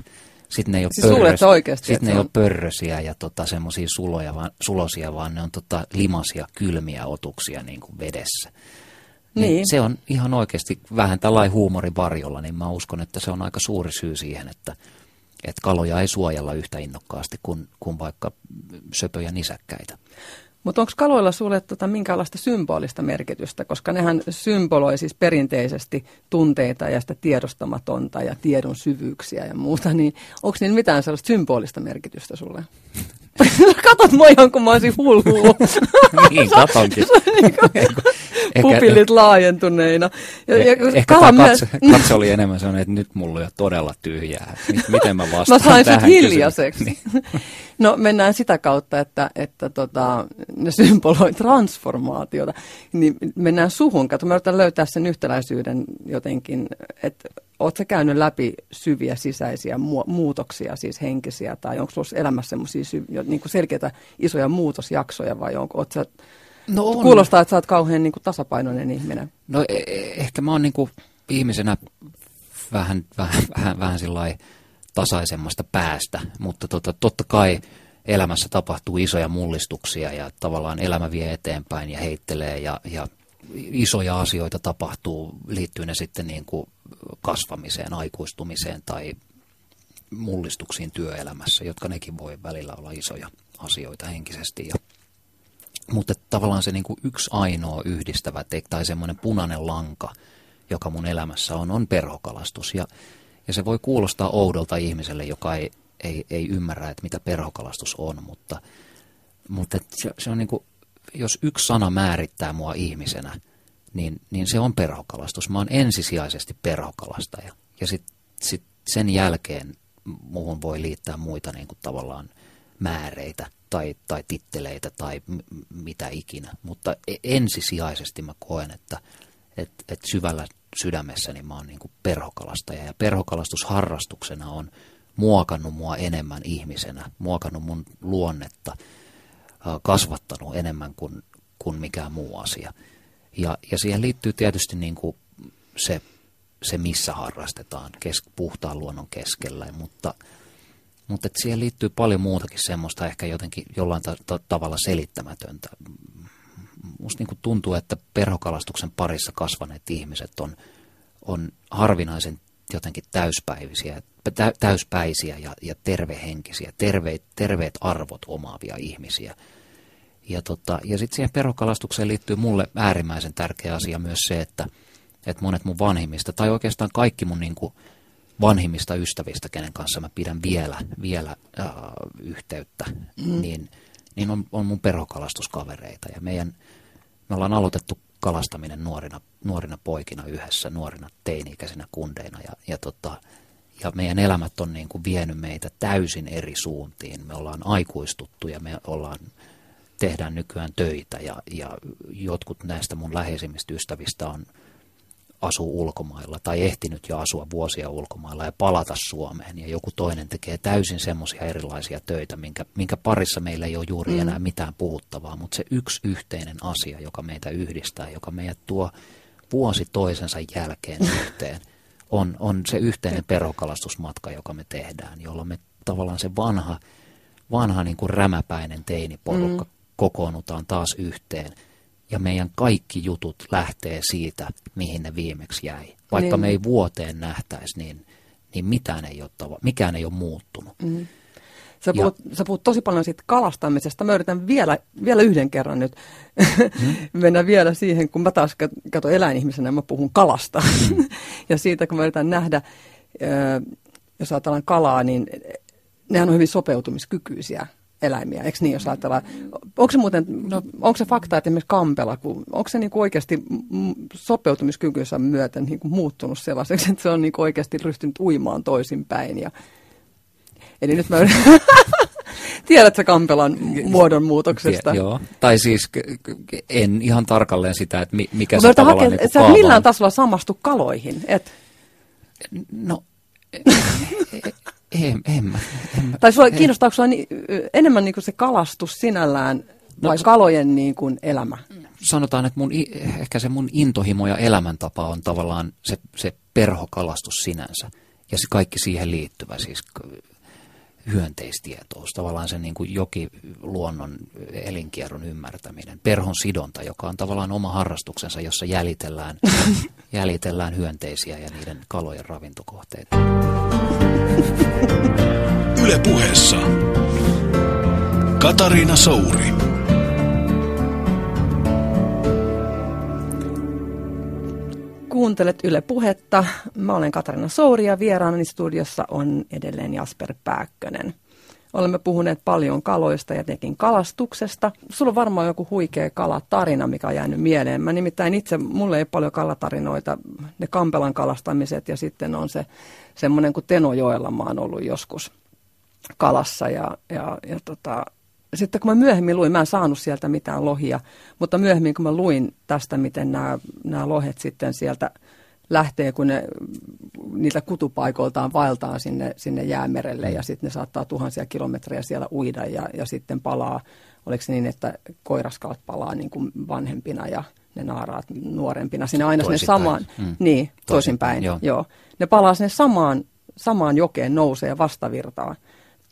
sitten ne ei ole, Siis luulet oikeasti, sit ne ei on- ole pörrösiä ja tota, semmoisia suloja, vaan, sulosia, vaan ne on tota, limasia, kylmiä otuksia niin kuin vedessä. Niin. Niin. Se on ihan oikeasti vähän tällainen huumorin varjolla, niin mä uskon, että se on aika suuri syy siihen, että, että kaloja ei suojella yhtä innokkaasti kuin, kuin vaikka söpöjä nisäkkäitä. Mutta onko kaloilla sulle tota, minkäänlaista symbolista merkitystä, koska nehän symboloi siis perinteisesti tunteita ja sitä tiedostamatonta ja tiedon syvyyksiä ja muuta, niin onko niillä mitään sellaista symbolista merkitystä sulle? Katot mua ihan kuin mä olisin hullu. niin, katonkin. Ehkä- Pupillit laajentuneina. Ja, ja, Eh, Ehkä tämä katse, katse oli enemmän sellainen, että nyt mulla on jo todella tyhjää. Mit- Miten mä vastaan Mä sain sut hiljaiseksi. kysymykseen? No mennään sitä kautta, että, että tota, ne symboloi transformaatiota. Niin mennään suhun. Kato, mä yritän löytää sen yhtäläisyyden jotenkin, että sä käynyt läpi syviä sisäisiä mu- muutoksia, siis henkisiä, tai onko sulla elämässä semmoisia sy- niin kuin selkeitä isoja muutosjaksoja, vai onko, oot sä, No on. kuulostaa, että sä oot kauhean niin kuin tasapainoinen ihminen. No e- e- ehkä mä oon niinku ihmisenä vähän, vähän, vähän, vähän sillai tasaisemmasta päästä, mutta tota, totta kai elämässä tapahtuu isoja mullistuksia ja tavallaan elämä vie eteenpäin ja heittelee ja, ja isoja asioita tapahtuu, liittyy ne sitten niin kuin kasvamiseen, aikuistumiseen tai mullistuksiin työelämässä, jotka nekin voi välillä olla isoja asioita henkisesti. Ja, mutta tavallaan se niin kuin yksi ainoa yhdistävä tek, tai semmoinen punainen lanka, joka mun elämässä on, on perhokalastus. Ja, ja se voi kuulostaa oudolta ihmiselle, joka ei, ei, ei ymmärrä, että mitä perhokalastus on, mutta, mutta se, se on niin kuin, jos yksi sana määrittää mua ihmisenä, niin, niin se on perhokalastus. Mä oon ensisijaisesti perhokalastaja. Ja sitten sit sen jälkeen muuhun voi liittää muita niin kuin tavallaan määreitä tai, tai titteleitä tai m- mitä ikinä. Mutta e-, ensisijaisesti mä koen, että et, et syvällä sydämessäni mä oon niin kuin perhokalastaja. Ja perhokalastusharrastuksena on muokannut mua enemmän ihmisenä, muokannut mun luonnetta, kasvattanut enemmän kuin, kuin mikään muu asia. Ja, ja siihen liittyy tietysti niin kuin se, se, missä harrastetaan, kes, puhtaan luonnon keskellä, mutta, mutta että siihen liittyy paljon muutakin semmoista ehkä jotenkin jollain ta- ta- tavalla selittämätöntä. Musta niin kuin tuntuu, että perhokalastuksen parissa kasvaneet ihmiset on, on harvinaisen jotenkin täyspäivisiä, tä, täyspäisiä ja, ja tervehenkisiä, terveet, terveet arvot omaavia ihmisiä. Ja, tota, ja sitten siihen perhokalastukseen liittyy mulle äärimmäisen tärkeä asia myös se, että, että monet mun vanhimmista, tai oikeastaan kaikki mun niin kuin vanhimmista ystävistä, kenen kanssa mä pidän vielä, vielä äh, yhteyttä, mm. niin, niin on, on mun perhokalastuskavereita. Ja meidän, me ollaan aloitettu kalastaminen nuorina, nuorina poikina yhdessä, nuorina teini-ikäisinä kundeina. Ja, ja, tota, ja meidän elämät on niin kuin vienyt meitä täysin eri suuntiin. Me ollaan aikuistuttu ja me ollaan tehdään nykyään töitä ja, ja jotkut näistä mun läheisimmistä ystävistä on asuu ulkomailla tai ehtinyt jo asua vuosia ulkomailla ja palata Suomeen. Ja joku toinen tekee täysin semmoisia erilaisia töitä, minkä, minkä parissa meillä ei ole juuri mm. enää mitään puhuttavaa. Mutta se yksi yhteinen asia, joka meitä yhdistää, joka meidät tuo vuosi toisensa jälkeen yhteen, on, on se yhteinen perokalastusmatka, joka me tehdään, jolloin me tavallaan se vanha, vanha niin kuin rämäpäinen teiniporukka mm kokoonnutaan taas yhteen ja meidän kaikki jutut lähtee siitä, mihin ne viimeksi jäi. Vaikka niin. me ei vuoteen nähtäisi, niin, niin mitään ei ole tava, mikään ei ole muuttunut. Mm. Sä puhut, ja, sä puhut tosi paljon siitä kalastamisesta. Mä yritän vielä, vielä yhden kerran nyt mm. mennä vielä siihen, kun mä taas katson eläinihmisenä, mä puhun kalasta. Mm. ja siitä, kun mä yritän nähdä, jos ajatellaan kalaa, niin nehän on hyvin sopeutumiskykyisiä eläimiä, eikö niin, jos ajatellaan? Onko se muuten, no, onko se fakta, että esimerkiksi kampela, kun, onko se niin kuin oikeasti sopeutumiskykynsä myöten niin kuin muuttunut sellaiseksi, että se on niin kuin oikeasti ryhtynyt uimaan toisinpäin? Ja, eli nyt mä Tiedätkö Kampelan muodonmuutoksesta? Joo, tai siis en ihan tarkalleen sitä, että mikä se tavallaan hakea, niin Sä millään tasolla samastu kaloihin, et? No, en, en, mä, en mä, tai sua, kiinnostaako sinua ni, enemmän niin kuin se kalastus sinällään no, vai kalojen niin kuin elämä? Sanotaan, että mun, ehkä se mun intohimo ja elämäntapa on tavallaan se, se perhokalastus sinänsä. Ja se kaikki siihen liittyvä, siis hyönteistietous, tavallaan se niin kuin jokiluonnon elinkierron ymmärtäminen, perhon sidonta, joka on tavallaan oma harrastuksensa, jossa jäljitellään, jäljitellään hyönteisiä ja niiden kalojen ravintokohteita. Yle puheessa Katariina Souri. Kuuntelet Yle Puhetta. Mä olen Katarina Souri ja vieraanani studiossa on edelleen Jasper Pääkkönen. Olemme puhuneet paljon kaloista ja tekin kalastuksesta. Sulla on varmaan joku huikea kalatarina, mikä on jäänyt mieleen. Mä nimittäin itse, mulle ei paljon kalatarinoita, ne Kampelan kalastamiset ja sitten on se semmoinen kuin Tenojoella mä oon ollut joskus kalassa ja, ja, ja tota, sitten kun mä myöhemmin luin, mä en saanut sieltä mitään lohia, mutta myöhemmin kun mä luin tästä, miten nämä, nämä lohet sitten sieltä lähtee, kun ne niiltä kutupaikoiltaan vaeltaa sinne, sinne jäämerelle ja sitten ne saattaa tuhansia kilometrejä siellä uida ja, ja sitten palaa, oliko se niin, että koiraskalat palaa niin kuin vanhempina ja ne naaraat nuorempina sinne aina sinne samaan, mm. niin toisinpäin, joo. joo. Ne palaa sinne samaan, samaan jokeen nousee vastavirtaan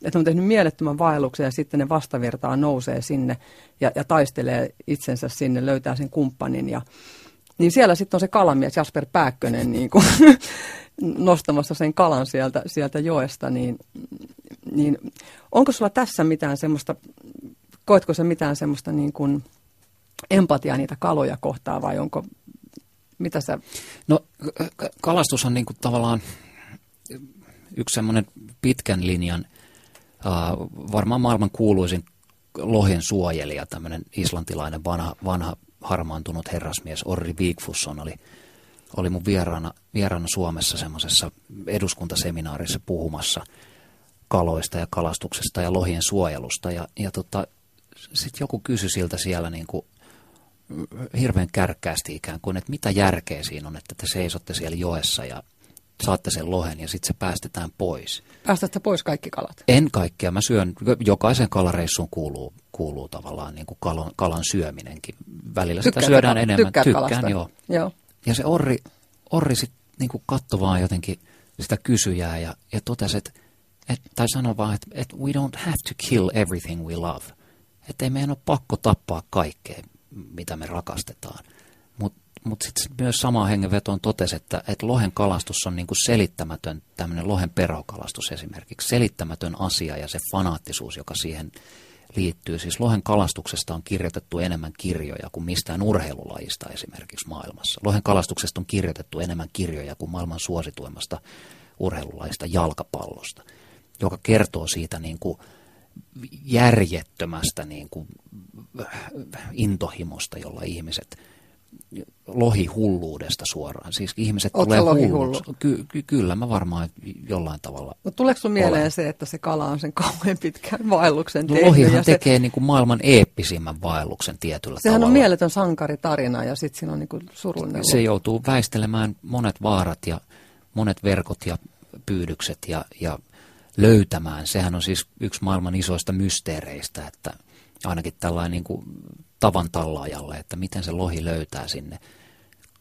että on tehnyt mielettömän vaelluksen ja sitten ne vastavirtaa nousee sinne ja, ja taistelee itsensä sinne, löytää sen kumppanin. Ja, niin siellä sitten on se kalamies Jasper Pääkkönen niin kuin, nostamassa sen kalan sieltä, sieltä joesta. Niin, niin onko sulla tässä mitään semmoista, koetko se mitään semmoista niin kuin empatiaa niitä kaloja kohtaan vai onko, mitä sä... No kalastus on niin kuin tavallaan yksi semmoinen pitkän linjan – varmaan maailman kuuluisin lohen suojelija, tämmöinen islantilainen vanha, vanha harmaantunut herrasmies Orri Wigfusson oli, oli mun vieraana, vieraana Suomessa semmoisessa eduskuntaseminaarissa puhumassa kaloista ja kalastuksesta ja lohien suojelusta. Ja, ja tota, sitten joku kysyi siltä siellä niin kuin hirveän kärkkäästi ikään kuin, että mitä järkeä siinä on, että te seisotte siellä joessa ja saatte sen lohen ja sitten se päästetään pois. Päästätte pois kaikki kalat? En kaikkea. Mä syön, jokaisen kalareissuun kuuluu, kuuluu tavallaan niin kuin kalan, kalan syöminenkin. Välillä Tykkää sitä syödään kal- enemmän. Tykkään, joo. joo. Ja se Orri, Orri sitten niin katto vaan jotenkin sitä kysyjää ja, ja totesi, että et, tai sanoi vaan, että et we don't have to kill everything we love. Että ei meidän ole pakko tappaa kaikkea, mitä me rakastetaan. Mutta mut sitten myös samaan hengenvetoon totesi, että, että lohen kalastus on niinku selittämätön, tämmöinen lohen perokalastus esimerkiksi, selittämätön asia ja se fanaattisuus, joka siihen liittyy. Siis lohen kalastuksesta on kirjoitettu enemmän kirjoja kuin mistään urheilulajista esimerkiksi maailmassa. Lohen kalastuksesta on kirjoitettu enemmän kirjoja kuin maailman suosituimmasta urheilulajista jalkapallosta, joka kertoo siitä niin kuin järjettömästä niin kuin intohimosta, jolla ihmiset lohihulluudesta suoraan. Siis ihmiset Oot tulee hulluksi. Ky- ky- kyllä, mä varmaan jollain tavalla no, Tuleeko sun mieleen olen. se, että se kala on sen kauhean pitkän vaelluksen no, tehnyt? Lohihan tekee se... niin kuin maailman eeppisimmän vaelluksen tietyllä Sehän tavalla. on mieletön sankaritarina ja sitten siinä on niin kuin surullinen. Se joutuu väistelemään monet vaarat ja monet verkot ja pyydykset ja, ja löytämään. Sehän on siis yksi maailman isoista mysteereistä, että ainakin tällainen niin kuin tavan tallaajalle, että miten se lohi löytää sinne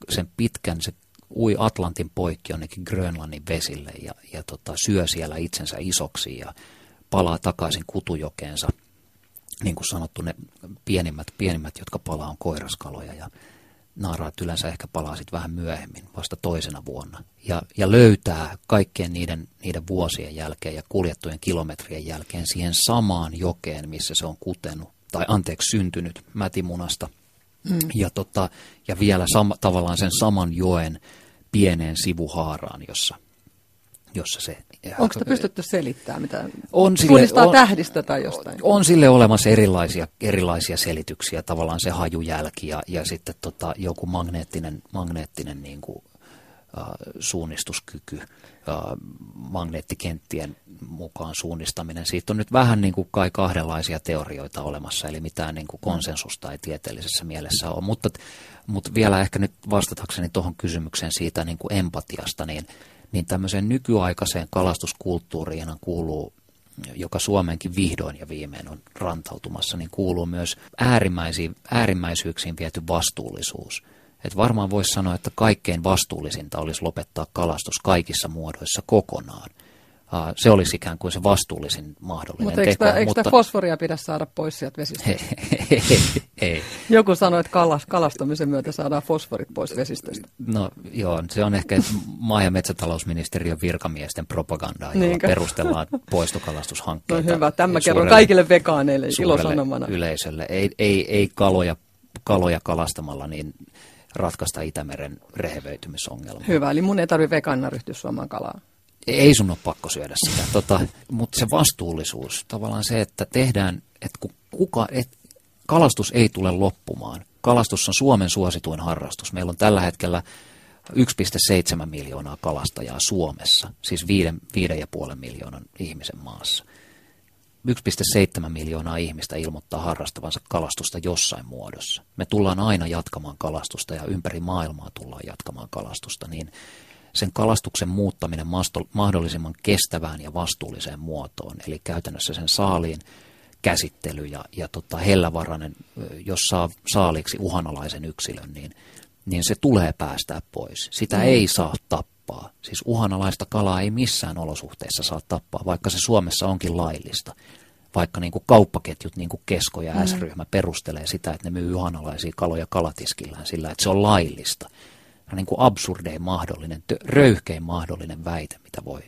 sen pitkän, se ui Atlantin poikki jonnekin Grönlannin vesille ja, ja tota, syö siellä itsensä isoksi ja palaa takaisin kutujokeensa. Niin kuin sanottu, ne pienimmät, pienimmät jotka palaa, on koiraskaloja ja naaraat yleensä ehkä palaa sitten vähän myöhemmin, vasta toisena vuonna. Ja, ja löytää kaikkien niiden, niiden vuosien jälkeen ja kuljettujen kilometrien jälkeen siihen samaan jokeen, missä se on kutenut, tai anteeksi syntynyt mätimunasta. Mm. Ja, tota, ja vielä sama, tavallaan sen saman joen pieneen sivuhaaraan, jossa, jossa se... Onko sitä pystytty selittämään, mitä on sille, on, tähdistä tai jostain? On sille olemassa erilaisia, erilaisia selityksiä, tavallaan se hajujälki ja, ja sitten tota, joku magneettinen, magneettinen niin kuin, suunnistuskyky, äh, magneettikenttien mukaan suunnistaminen. Siitä on nyt vähän niin kuin kai kahdenlaisia teorioita olemassa, eli mitään niin kuin konsensusta ei tieteellisessä mielessä ole. Mutta, mutta vielä ehkä nyt vastatakseni tuohon kysymykseen siitä niin kuin empatiasta, niin, niin tämmöiseen nykyaikaiseen kalastuskulttuuriin kuuluu joka Suomeenkin vihdoin ja viimein on rantautumassa, niin kuuluu myös äärimmäisiin, äärimmäisyyksiin viety vastuullisuus. Et varmaan voisi sanoa, että kaikkein vastuullisinta olisi lopettaa kalastus kaikissa muodoissa kokonaan – se olisi ikään kuin se vastuullisin mahdollinen mutta eikö teko. Tämä, eikö mutta fosforia pidä saada pois sieltä vesistöstä? ei, ei. Joku sanoi, että kalas, kalastamisen myötä saadaan fosforit pois vesistöstä. No joo, se on ehkä maa- ja metsätalousministeriön virkamiesten propagandaa, jolla Niinkö? perustellaan poistokalastushankkeita. No hyvä, tämä kerron kaikille vegaaneille ilosanomana. yleisölle. Ei, ei, ei kaloja, kaloja kalastamalla niin ratkaista Itämeren rehevöitymisongelmaa. Hyvä, eli mun ei tarvitse vegaanina ryhtyä suomaan kalaa ei sun ole pakko syödä sitä, tota, mutta se vastuullisuus, tavallaan se, että tehdään, että kuka, et, kalastus ei tule loppumaan. Kalastus on Suomen suosituin harrastus. Meillä on tällä hetkellä 1,7 miljoonaa kalastajaa Suomessa, siis 5,5 miljoonan ihmisen maassa. 1,7 miljoonaa ihmistä ilmoittaa harrastavansa kalastusta jossain muodossa. Me tullaan aina jatkamaan kalastusta ja ympäri maailmaa tullaan jatkamaan kalastusta, niin sen kalastuksen muuttaminen mahdollisimman kestävään ja vastuulliseen muotoon, eli käytännössä sen saaliin käsittely ja, ja tota, hellävarainen, jos saa saaliksi uhanalaisen yksilön, niin, niin se tulee päästää pois. Sitä mm. ei saa tappaa. Siis uhanalaista kalaa ei missään olosuhteissa saa tappaa, vaikka se Suomessa onkin laillista. Vaikka niin kuin kauppaketjut, niin kuin Kesko ja mm. S-ryhmä perustelee sitä, että ne myy uhanalaisia kaloja kalatiskillään sillä, että se on laillista niin kuin absurdein mahdollinen, röyhkein mahdollinen väite, mitä voi,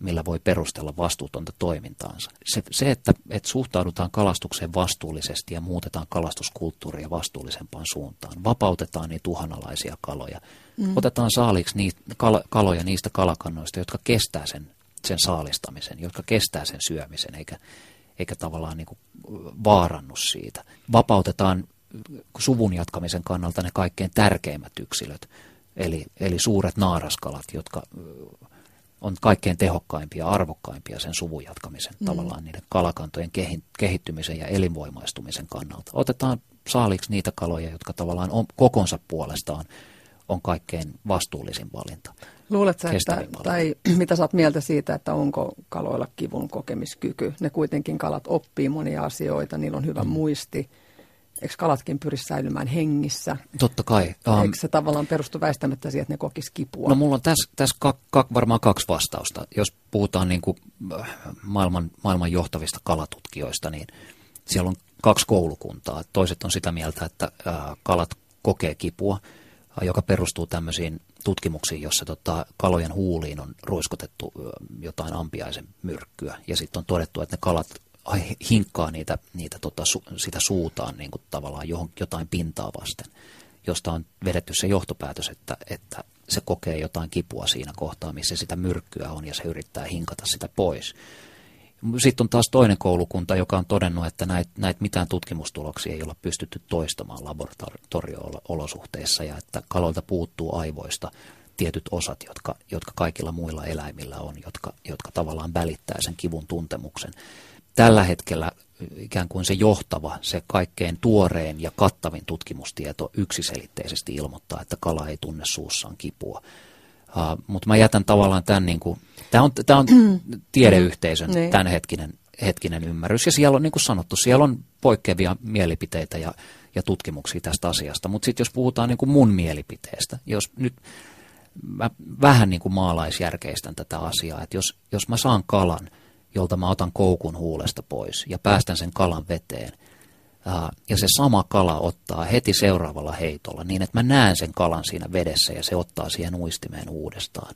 millä voi perustella vastuutonta toimintaansa. Se, se että, että suhtaudutaan kalastukseen vastuullisesti ja muutetaan kalastuskulttuuria vastuullisempaan suuntaan, vapautetaan niitä uhanalaisia kaloja, mm. otetaan saaliksi niitä kal, kaloja niistä kalakannoista, jotka kestää sen, sen saalistamisen, jotka kestää sen syömisen, eikä, eikä tavallaan niin kuin vaarannu siitä. Vapautetaan suvun jatkamisen kannalta ne kaikkein tärkeimmät yksilöt, eli, eli suuret naaraskalat, jotka on kaikkein tehokkaimpia arvokkaimpia sen suvun jatkamisen mm. tavallaan niiden kalakantojen kehittymisen ja elinvoimaistumisen kannalta. Otetaan saaliksi niitä kaloja, jotka tavallaan on, kokonsa puolestaan on kaikkein vastuullisin valinta. Luuletko, että, tai mitä saat mieltä siitä, että onko kaloilla kivun kokemiskyky? Ne kuitenkin kalat oppii monia asioita, niillä on hyvä mm. muisti. Eikö kalatkin pyri säilymään hengissä? Totta kai. Um, Eikö se tavallaan perustu väistämättä siihen, että ne kokis kipua? No mulla on tässä, tässä kak, kak, varmaan kaksi vastausta. Jos puhutaan niin kuin äh, maailman, maailman johtavista kalatutkijoista, niin siellä on kaksi koulukuntaa. Toiset on sitä mieltä, että äh, kalat kokee kipua, joka perustuu tämmöisiin tutkimuksiin, jossa tota, kalojen huuliin on ruiskutettu jotain ampiaisen myrkkyä. Ja sitten on todettu, että ne kalat hinkkaa niitä, niitä tota, su, sitä suutaan niin kuin tavallaan johon, jotain pintaa vasten, josta on vedetty se johtopäätös, että, että se kokee jotain kipua siinä kohtaa, missä sitä myrkkyä on ja se yrittää hinkata sitä pois. Sitten on taas toinen koulukunta, joka on todennut, että näitä näit mitään tutkimustuloksia ei olla pystytty toistamaan laboratorio-olosuhteissa ja että kaloilta puuttuu aivoista tietyt osat, jotka, jotka kaikilla muilla eläimillä on, jotka, jotka tavallaan välittää sen kivun tuntemuksen. Tällä hetkellä ikään kuin se johtava, se kaikkein tuoreen ja kattavin tutkimustieto yksiselitteisesti ilmoittaa, että kala ei tunne suussaan kipua. Uh, mutta mä jätän tavallaan tämän, niin kuin, tämä on, tämä on tiedeyhteisön niin. tämänhetkinen hetkinen ymmärrys. Ja siellä on, niin kuin sanottu, siellä on poikkeavia mielipiteitä ja, ja tutkimuksia tästä asiasta. Mutta sitten jos puhutaan niin kuin mun mielipiteestä, jos nyt mä vähän niin kuin maalaisjärkeistän tätä asiaa, että jos, jos mä saan kalan, jolta mä otan koukun huulesta pois ja päästän sen kalan veteen – ja se sama kala ottaa heti seuraavalla heitolla niin, että mä näen sen kalan siinä vedessä ja se ottaa siihen uistimeen uudestaan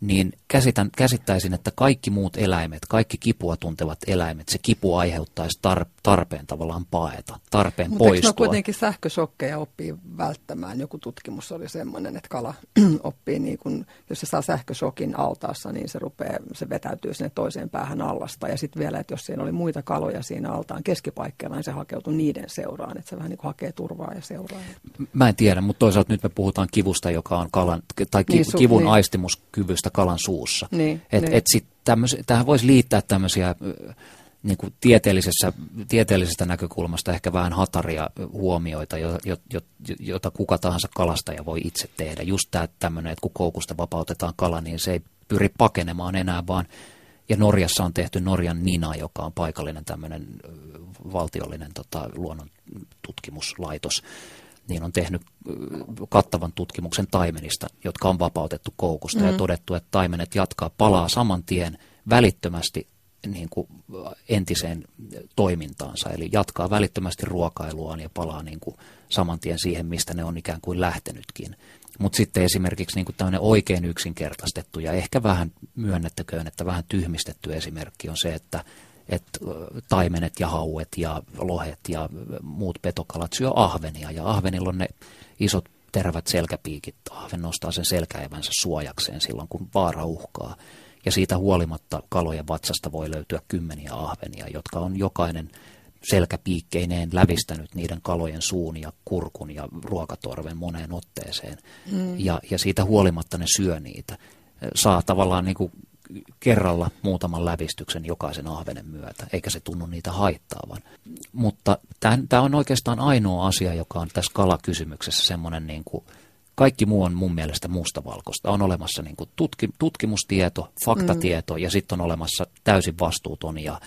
niin käsitän, käsittäisin, että kaikki muut eläimet, kaikki kipua tuntevat eläimet, se kipu aiheuttaisi tar, tarpeen tavallaan paeta, tarpeen Mutta poistua. Mutta kuitenkin sähkösokkeja oppii välttämään? Joku tutkimus oli sellainen, että kala oppii, niin kun, jos se saa sähkösokin altaassa, niin se, rupeaa, se vetäytyy sinne toiseen päähän allasta. Ja sitten vielä, että jos siinä oli muita kaloja siinä altaan keskipaikkeilla, niin se hakeutui niiden seuraan, että se vähän niin kuin hakee turvaa ja seuraa. Mä en tiedä, mutta toisaalta nyt me puhutaan kivusta, joka on kalan, tai ki, niin, su, kivun niin. aistimuskyvystä kalan suussa. Niin, et, niin. Et sit tähän voisi liittää tämmöisiä niin kuin tieteellisessä, tieteellisestä näkökulmasta ehkä vähän hataria huomioita, jo, jo, jo, jota kuka tahansa kalastaja voi itse tehdä. Just tämä tämmöinen, että kun koukusta vapautetaan kala, niin se ei pyri pakenemaan enää, vaan ja Norjassa on tehty Norjan Nina, joka on paikallinen tämmöinen valtiollinen tota, luonnon tutkimuslaitos, niin on tehnyt kattavan tutkimuksen taimenista, jotka on vapautettu koukusta mm. ja todettu, että taimenet jatkaa palaa saman tien välittömästi niin kuin entiseen toimintaansa, eli jatkaa välittömästi ruokailuaan ja palaa niin kuin saman tien siihen, mistä ne on ikään kuin lähtenytkin. Mutta sitten esimerkiksi niin kuin tämmöinen oikein yksinkertaistettu ja ehkä vähän myönnettäköön, että vähän tyhmistetty esimerkki on se, että että taimenet ja hauet ja lohet ja muut petokalat syö ahvenia ja ahvenilla on ne isot terävät selkäpiikit. Ahven nostaa sen selkäevänsä suojakseen silloin, kun vaara uhkaa. Ja siitä huolimatta kalojen vatsasta voi löytyä kymmeniä ahvenia, jotka on jokainen selkäpiikkeineen lävistänyt niiden kalojen suun ja kurkun ja ruokatorven moneen otteeseen. Mm. Ja, ja siitä huolimatta ne syö niitä. Saa tavallaan niin kuin kerralla muutaman lävistyksen jokaisen ahvenen myötä, eikä se tunnu niitä haittaavan. Mutta tämä on oikeastaan ainoa asia, joka on tässä kalakysymyksessä semmoinen niin kuin, kaikki muu on mun mielestä mustavalkoista. On olemassa niin kuin tutki, tutkimustieto, faktatieto mm. ja sitten on olemassa täysin vastuuton ja,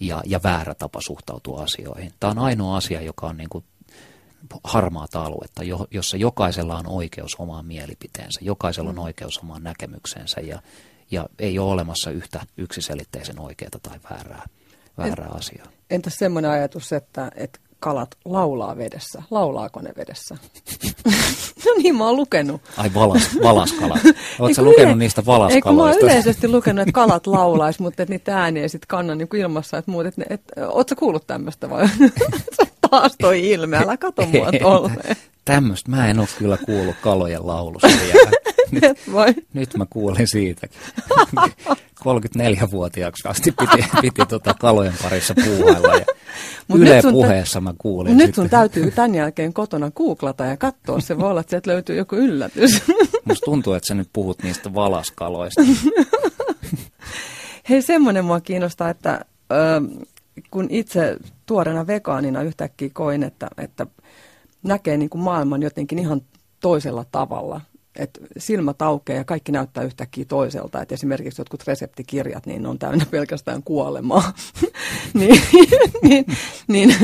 ja, ja väärä tapa suhtautua asioihin. Tämä on ainoa asia, joka on niin kuin harmaata aluetta, jossa jokaisella on oikeus omaan mielipiteensä, jokaisella on mm. oikeus omaan näkemykseensä ja, ja ei ole olemassa yhtä yksiselitteisen oikeaa tai väärää, väärää en, asiaa. Entäs semmoinen ajatus, että, että kalat laulaa vedessä? Laulaako ne vedessä? no niin, mä oon lukenut. Ai valas, valaskalat. Oletko lukenut yle... niistä valaskaloista? Eikö mä oon yleisesti lukenut, että kalat laulais, mutta että niitä ääniä sitten kannan niin ilmassa. Että muut, että, että, ootko kuullut tämmöistä vai? Taas toi ilme, älä kato mua tolleen. Tämmöistä mä en ole kyllä kuullut kalojen laulusta. Nyt, Vai? nyt mä kuulin siitäkin. 34-vuotiaaksi asti piti, piti tota kalojen parissa puuhailla. Ja Mut Yle nyt sun puheessa mä kuulin. Nyt sitten. sun täytyy tämän jälkeen kotona googlata ja katsoa. Se voi olla, että sieltä löytyy joku yllätys. Musta tuntuu, että sä nyt puhut niistä valaskaloista. Hei, semmoinen mua kiinnostaa, että ö, kun itse tuoreena vegaanina yhtäkkiä koin, että, että näkee niin kuin maailman jotenkin ihan toisella tavalla. Että silmät aukeaa ja kaikki näyttää yhtäkkiä toiselta. Et esimerkiksi jotkut reseptikirjat, niin ne on täynnä pelkästään kuolemaa. niin, niin, niin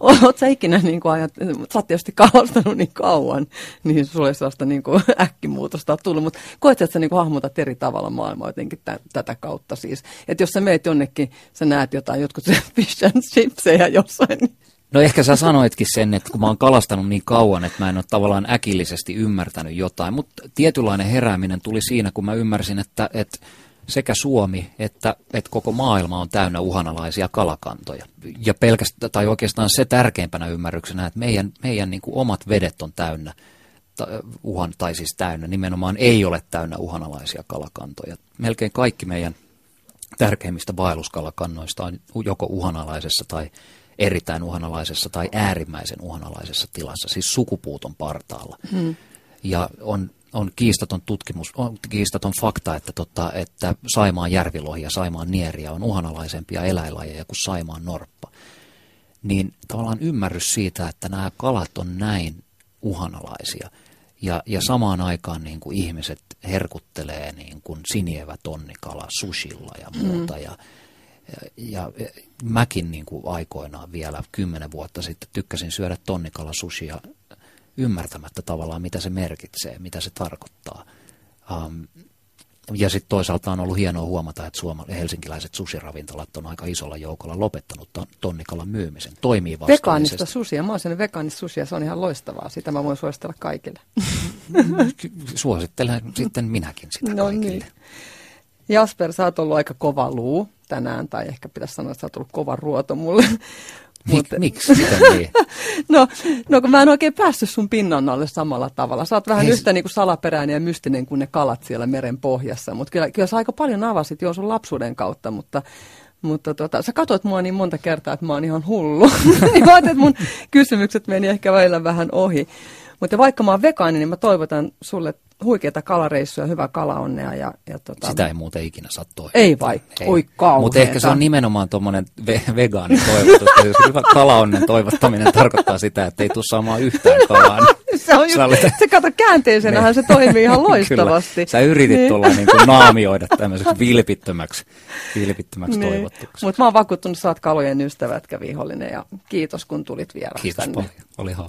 oot sä ikinä, niin kuin ajat, sä oot tietysti kalastanut niin kauan, niin sulle sellaista niin kuin äkkimuutosta ole tullut. Mutta koet, että sä niin kuin hahmotat eri tavalla maailmaa jotenkin tä, tätä kautta siis. Että jos sä meet jonnekin, sä näet jotain, jotkut fish and chipsejä jossain, niin No ehkä sä sanoitkin sen, että kun mä oon kalastanut niin kauan, että mä en ole tavallaan äkillisesti ymmärtänyt jotain, mutta tietynlainen herääminen tuli siinä, kun mä ymmärsin, että, että sekä Suomi että, että koko maailma on täynnä uhanalaisia kalakantoja. Ja pelkästään, tai oikeastaan se tärkeimpänä ymmärryksenä, että meidän, meidän niin omat vedet on täynnä, uhan, tai siis täynnä, nimenomaan ei ole täynnä uhanalaisia kalakantoja. Melkein kaikki meidän tärkeimmistä vaelluskalakannoista on joko uhanalaisessa tai erittäin uhanalaisessa tai äärimmäisen uhanalaisessa tilassa, siis sukupuuton partaalla. Hmm. Ja on, on kiistaton tutkimus, on kiistaton fakta, että, tota, että Saimaan järvilohi ja Saimaan nieriä on uhanalaisempia eläinlajeja kuin Saimaan norppa. Niin tavallaan ymmärrys siitä, että nämä kalat on näin uhanalaisia ja, ja samaan aikaan niin kuin ihmiset herkuttelee niin kuin sinievä tonnikala sushilla ja muuta mm. ja ja, mäkin niin kuin aikoinaan vielä kymmenen vuotta sitten tykkäsin syödä tonnikala sushia ymmärtämättä tavallaan, mitä se merkitsee, mitä se tarkoittaa. Um, ja sitten toisaalta on ollut hienoa huomata, että suoma- helsinkiläiset sushiravintolat on aika isolla joukolla lopettanut ton, tonnikalan myymisen. Toimii. Vegaanista susia. Mä oon syönyt vegaanista susia, se on ihan loistavaa. Sitä mä voin suositella kaikille. Suosittelen sitten minäkin sitä no kaikille. Niin. Jasper, sä oot ollut aika kova luu tänään, tai ehkä pitäisi sanoa, että sä oot ollut kova ruoto mulle. Mik, Miksi? Niin? no, no, kun mä en oikein päässyt sun pinnan alle samalla tavalla. Sä oot vähän Hei. yhtä niin kuin salaperäinen ja mystinen kuin ne kalat siellä meren pohjassa. Mutta kyllä, kyllä sä aika paljon avasit jo sun lapsuuden kautta, mutta mutta tota, sä katsoit mua niin monta kertaa, että mä oon ihan hullu. niin mä että mun kysymykset meni ehkä välillä vähän ohi. Mutta vaikka mä oon vegaani, niin mä toivotan sulle huikeita kalareissuja, hyvää kalaonnea. Ja, ja tota... Sitä ei muuten ikinä saa toivottaa. Ei vai? Ei. Oi kauheeta. Mutta ehkä se on nimenomaan tuommoinen ve- vegaani toivotus. Jos hyvä kalaonnen toivottaminen tarkoittaa sitä, että ei tule saamaan yhtään kalaa. Niin se on just, olet... se kato käänteisenähän se toimii ihan loistavasti. Kyllä. Sä yritit niin. tulla niin kuin naamioida tämmöiseksi vilpittömäksi, vilpittömäksi niin. toivotuksi. Mutta mä oon vakuuttunut, että sä oot kalojen ystävä, etkä vihollinen. Ja kiitos kun tulit vieraaksi Kiitos tänne. paljon. Oli hauska.